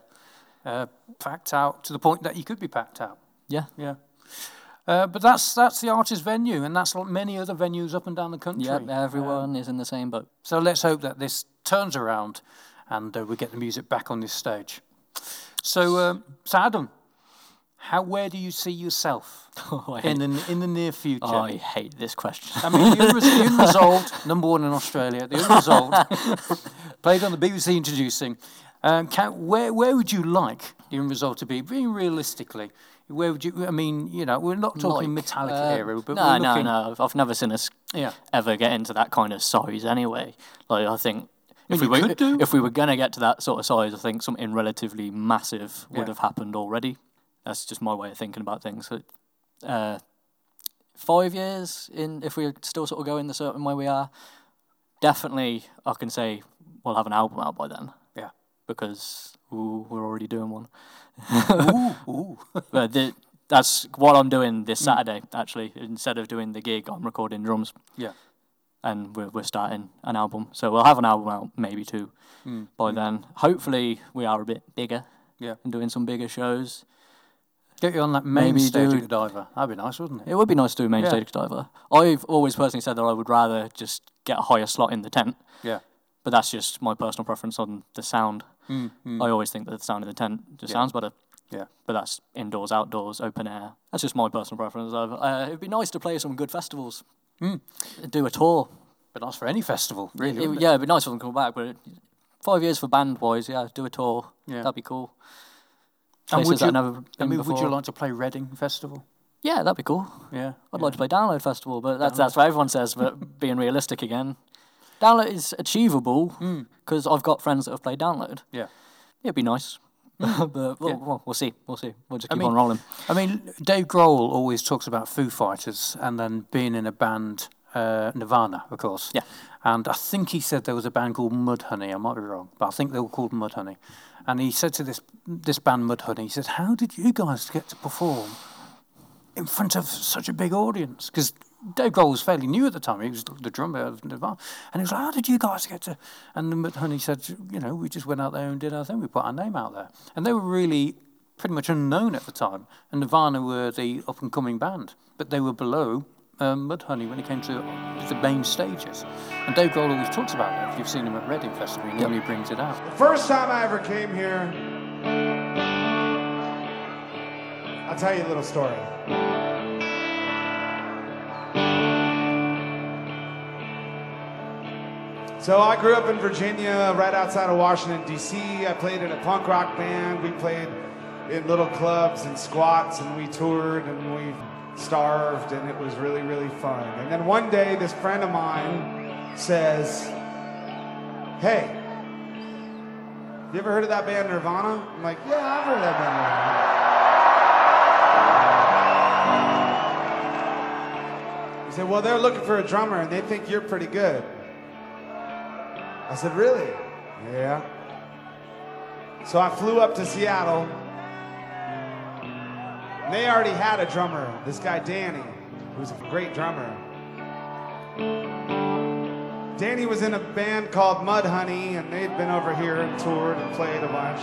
uh, packed out to the point that you could be packed out. Yeah. Yeah, uh, but that's that's the Arches venue, and that's like many other venues up and down the country. Yeah, Um, everyone is in the same boat. so let's hope that this turns around, and uh, we get the music back on this stage. So, um, so Adam, how where do you see yourself Oh, in the in the near future? oh, I hate this question. I mean, the Unres- the Unresolved, number one in Australia, the Unresolved, played on the BBC introducing. Um, can, where, where would you like the Unresolved to be? Being realistically, where would you, I mean, you know, we're not talking Like, Metallica uh, era, but no, we're no, no. I've- I've never seen us Yeah, ever get into that kind of size anyway. Like I think if we were if we were gonna get to that sort of size, I think something relatively massive would Yeah. have happened already. That's just my way of thinking about things. So, Uh, five years in, if we're still sort of go in the certain way we are, definitely I can say we'll have an album out by then yeah. because ooh, we're already doing one. Ooh, ooh. But the, that's what I'm doing Mm. this Saturday. Actually, instead of doing the gig, I'm recording drums, Yeah. and we're we're starting an album. So we'll have an album out, maybe two, Mm. by then. Hopefully, we are a bit bigger. Yeah. And doing some bigger shows. Get you on that main Maybe stage do- Godiva. That'd be nice, wouldn't it? It would be nice to do a main Yeah. stage diver. I've always personally said that I would rather just get a higher slot in the tent, Yeah. but that's just my personal preference on the sound. Mm, mm. I always think that the sound in the tent just Yeah. sounds better. Yeah. But that's indoors, outdoors, open air. That's just my personal preference. Uh, it'd be nice to play some good festivals. Mm. Do a tour. But nice for any festival, really. It- wouldn't it? yeah, it'd be nice for them to come back. But five years for band wise, yeah, do a tour. Yeah. That'd be cool. And places that you, never I mean, before. would you like to play Reading Festival? Yeah, that'd be cool. Yeah. I'd like to play Download Festival, but that's that's what everyone says. But being realistic again, Download is achievable because I've got friends that have played Download. Yeah. Yeah, it'd be nice. but we'll, we'll, we'll see. We'll see. We'll just keep mean- on rolling. I mean, Dave Grohl always talks about Foo Fighters and then being in a band, uh, Nirvana, of course. Yeah. And I think he said there was a band called Mudhoney. I might be wrong, but I think they were called Mudhoney. And he said to this this band Mudhoney, he said, "How did you guys get to perform in front of such a big audience?" Because Dave Grohl was fairly new at the time. He was the drummer of Nirvana, and he was like, "How did you guys get to?" And Mudhoney said, "You know, we just went out there and did our thing. We put our name out there, and they were really." Pretty much unknown at the time, and Nirvana were the up and coming band, but they were below um, Mudhoney when it came to the main stages. And Dave Grohl always talks about that. If you've seen him at Reading Festival, he normally brings it out. The First time I ever came here, I'll tell you a little story. So I grew up in Virginia, right outside of Washington, D.C. I played in a punk rock band. We played in little clubs and squats, and we toured and we starved, and it was really, really fun. And then one day, this friend of mine says, Hey, you ever heard of that band Nirvana? I'm like, yeah, I've heard of that band Nirvana. He said, well, they're looking for a drummer and they think you're pretty good. I said, really? Yeah. So I flew up to Seattle. And they already had a drummer, this guy Danny, who's a great drummer. Danny was in a band called Mudhoney, and they'd been over here and toured and played a bunch.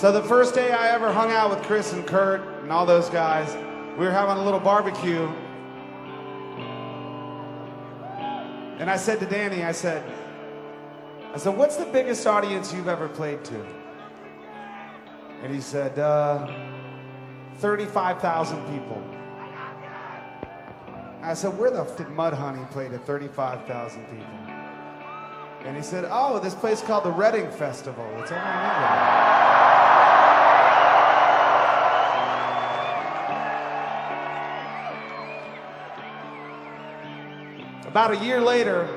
So the first day I ever hung out with Chris and Kurt and all those guys, we were having a little barbecue. And I said to Danny, I said, I said, what's the biggest audience you've ever played to? And he said, uh, 35,000 people. I said, where the f did Mudhoney play to 35,000 people? And he said, oh, this place called the Reading Festival. It's over in England. About a year later,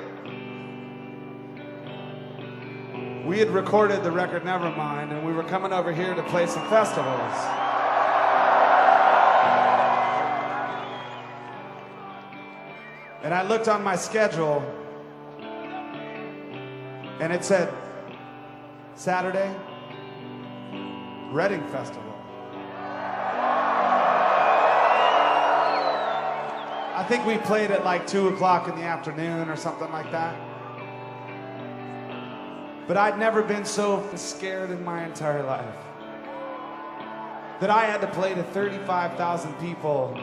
we had recorded the record Nevermind, and we were coming over here to play some festivals. And I looked on my schedule, and it said Saturday, Reading Festival. I think we played at like 2 o'clock in the afternoon or something like that. But I'd never been so scared in my entire life. That I had to play to 35,000 people.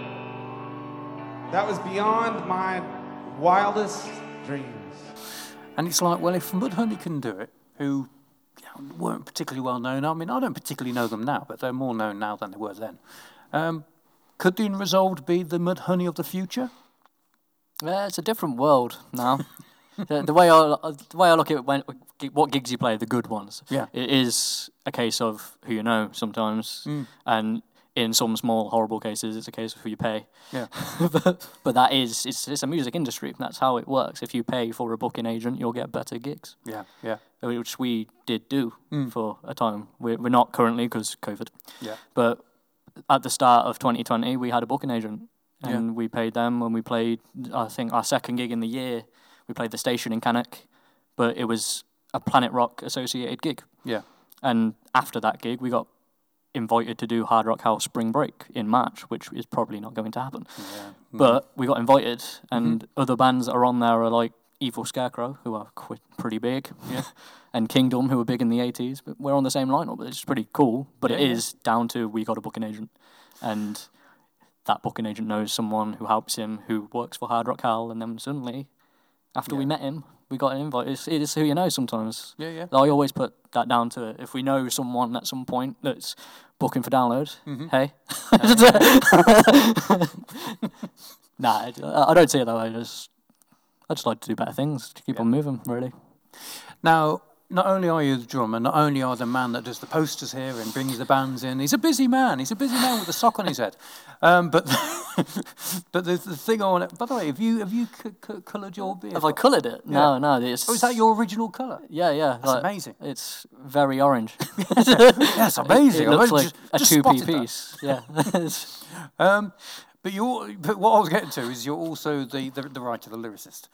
That was beyond my wildest dreams. And it's like, well, if Mudhoney can do it, who weren't particularly well known, I mean, I don't particularly know them now, but they're more known now than they were then. Um, could the Unresolved be the Mudhoney of the future? Yeah, it's a different world now. the, the way I the way I look at it when, what gigs you play, the good ones. Yeah. it is a case of who you know sometimes, mm. and in some small horrible cases, it's a case of who you pay. Yeah. but, but that is it's it's a music industry. That's how it works. If you pay for a booking agent, you'll get better gigs, Yeah, yeah, uh, which we did do mm. for a time. We're, we're not currently because COVID. yeah. But at the start of 2020, we had a booking agent, Yeah. and we paid them when we played. I think our second gig in the year, we played the station in Cannock, but it was a Planet Rock associated gig. Yeah. And after that gig, we got invited to do Hard Rock House Spring Break in March, which is probably not going to happen. Yeah. Hmm. But we got invited, mm-hmm. and other bands that are on there are like Evil Scarecrow, who are quite pretty big, yeah. and Kingdom, who were big in the 80s. But we're on the same lineup, which is pretty cool. But it Yeah, yeah. down to we got a booking agent, and that booking agent knows someone who helps him, who works for Hard Rock Hell, and then suddenly, after we met him, we got an invite. It's, it is who you know sometimes. Yeah, yeah. I always put that down to it. If we know someone at some point that's booking for download, Mm-hmm. hey. nah, I, I don't see it that way. I just, I just like to do better things to keep on moving, really. Now, not only are you the drummer, not only are the man that does the posters here and brings the bands in. He's a busy man. He's a busy man with a sock on his head. Um, but but the, the thing I want to. By the way, have you have you c- c- coloured your beard? Have I coloured it? No, no. It's, Oh, is that your original colour? Yeah, yeah. That's amazing. It's very orange. That's amazing. It I've looks like just- a 2P piece. Yeah. Um, but you but what I was getting to is you're also the, the, the writer, the lyricist.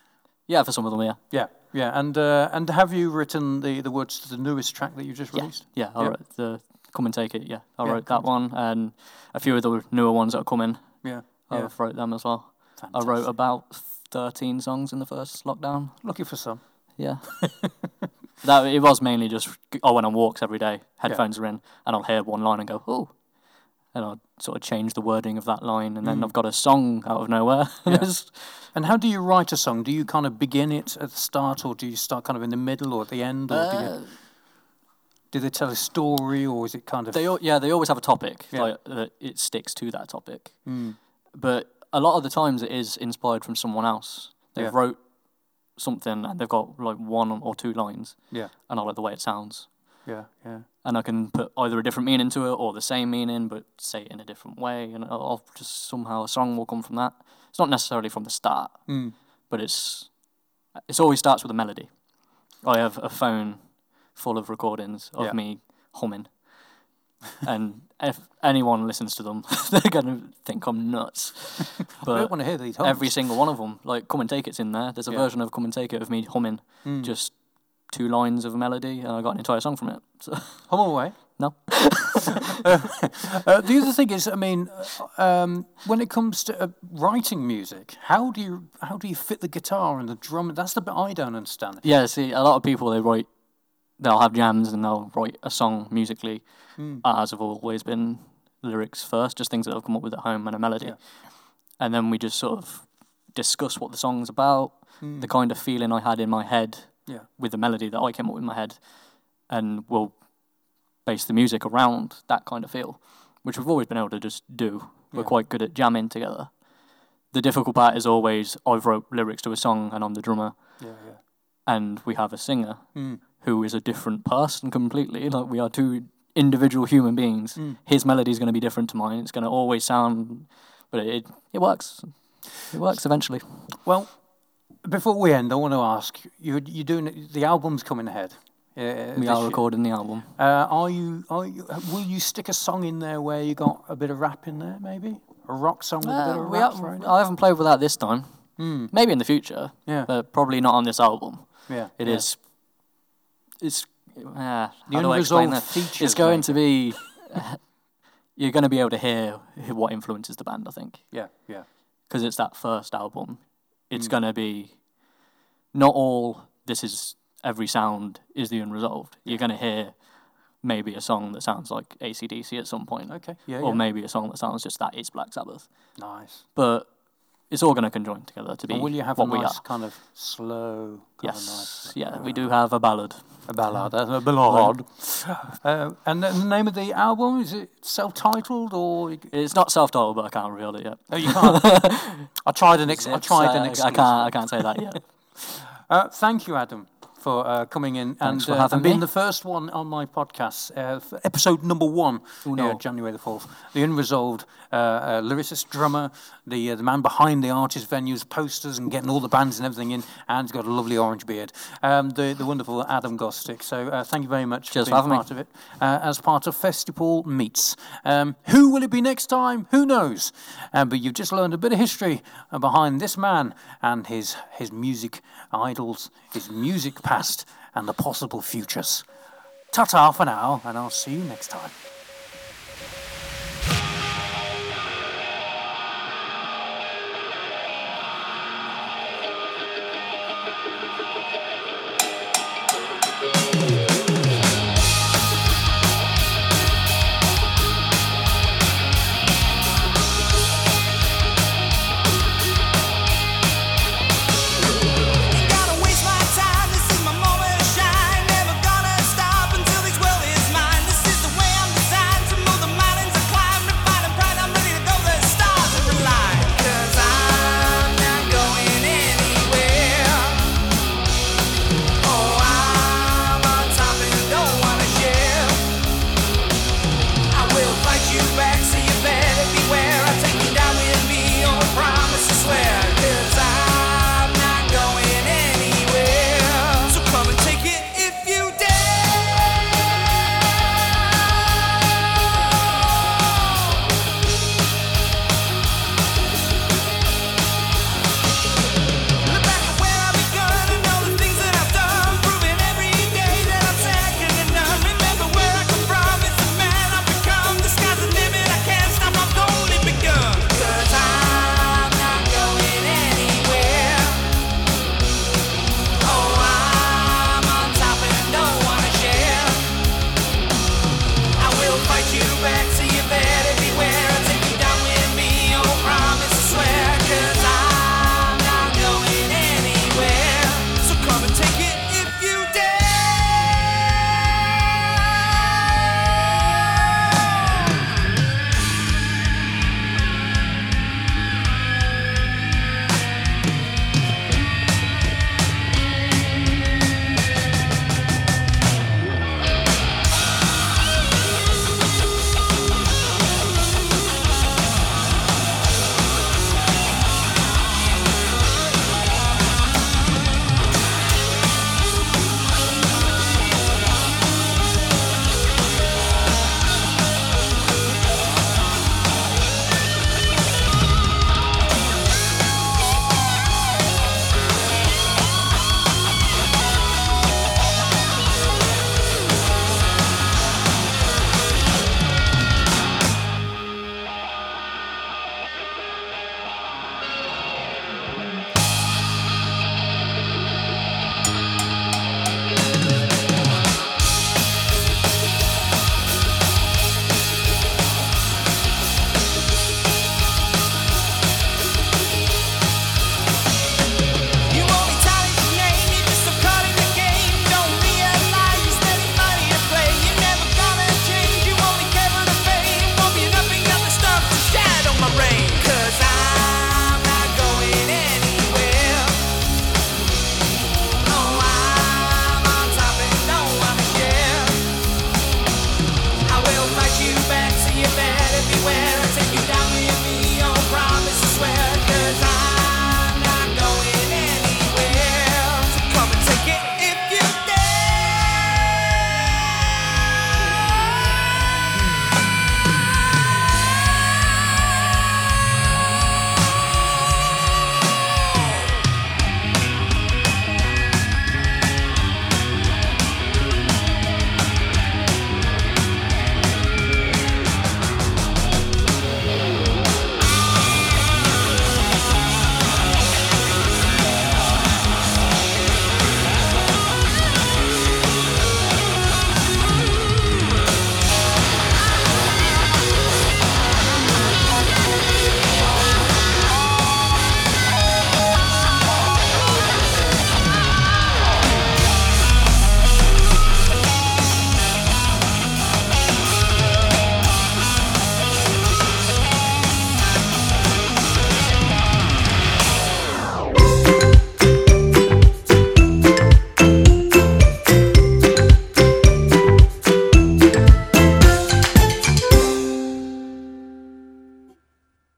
Yeah, for some of them, yeah. Yeah, yeah. And uh, and have you written the, the words to the newest track that you just released? Yeah, yeah I Yeah. wrote the Come and Take It. Yeah, I Yeah, wrote that one, and a few of the newer ones that are coming. Yeah. I yeah. wrote them as well. I wrote about thirteen songs in the first lockdown. Looking for some. Yeah. that it was mainly just I went on walks every day, headphones are in, and I'll hear one line and go, oh, and I'll sort of change the wording of that line, and then I've got a song out of nowhere. It's- And how do you write a song? Do you kind of begin it at the start, or do you start kind of in the middle or at the end, or do, Uh, you, do they tell a story, or is it kind of They yeah, they always have a topic. Yeah. Like that it sticks to that topic. But a lot of the times it is inspired from someone else. They Yeah. wrote something and they've got like one or two lines, yeah, and I like the way it sounds. yeah, yeah, And I can put either a different meaning to it or the same meaning, but say it in a different way, and I'll just somehow a song will come from that. It's not necessarily from the start, mm. but it's it's always starts with a melody. I have a phone full of recordings of Yeah. me humming, and if anyone listens to them, they're gonna think I'm nuts. But I don't want to hear these. Hums. every single one of them, like "Come and Take It's" in there. There's a Yeah. Version of "Come and Take It" of me humming, mm. just two lines of a melody, and I got an entire song from it. So, hum away. no, Uh, the other thing is, I mean, uh, um, when it comes to uh, writing music, how do you how do you fit the guitar and the drum? That's the bit I don't understand. yeah. See, a lot of people they write, they'll have jams and they'll write a song musically. Ours have always been lyrics first, just things that I've come up with at home and a melody, Yeah. and then we just sort of discuss what the song's about, the kind of feeling I had in my head Yeah. with the melody that I came up with in my head, and we'll base the music around that kind of feel, which we've always been able to just do. We're quite good at jamming together. The difficult part is always I've wrote lyrics to a song and I'm the drummer, Yeah, yeah. and we have a singer mm. who is a different person completely. Like we are two individual human beings. Mm. His melody is going to be different to mine. It's going to always sound, but it it works. It works eventually. Well, before we end, I want to ask you: you doing the album's coming ahead. Uh, We are year. recording the album. Uh, are you? Are you? Will you stick a song in there where you got a bit of rap in there, maybe a rock song with a bit Uh, of we rap? ha- thrown in? I haven't played with that this time. Maybe in the future. Yeah. But probably not on this album. yeah, It yeah. is. It's. Uh, how do I explain that? features, It's going mate. to be. you're going to be able to hear what influences the band. I think Yeah, yeah, because it's that first album. It's Mm. going to be. Not all. This is every sound is the unresolved. You're going to hear. Maybe a song that sounds like ACDC at some point. Okay, yeah, Or yeah. maybe a song that sounds just that is Black Sabbath. nice. But it's all going to conjoin together to be And will you have what a nice kind of slow, kind Yes, of nice, yeah, we do have a ballad. a ballad, a ballad. uh, and the name of the album is it self-titled or? It's not self-titled, but I can't reveal it yet. oh, you can't. I tried an ex- I tried an I can't. I can't say that yet. Uh, thank you, Adam, for uh, coming in and, for uh, having and being me. the first one on my podcast, uh, episode number one, Uno. January the fourth. The unresolved uh, uh, lyricist, drummer, the uh, the man behind the Arches venues, posters, and getting all the bands and everything in, and he's got a lovely orange beard. Um, the the wonderful Adam Gostick. So uh, thank you very much Cheers for for being having me. part of it. Uh, as part of FestiPaul Meets. Um, who will it be next time? Who knows? Um, but you've just learned a bit of history behind this man and his his music idols, his music past, and the possible futures. Ta-ta for now, and I'll see you next time.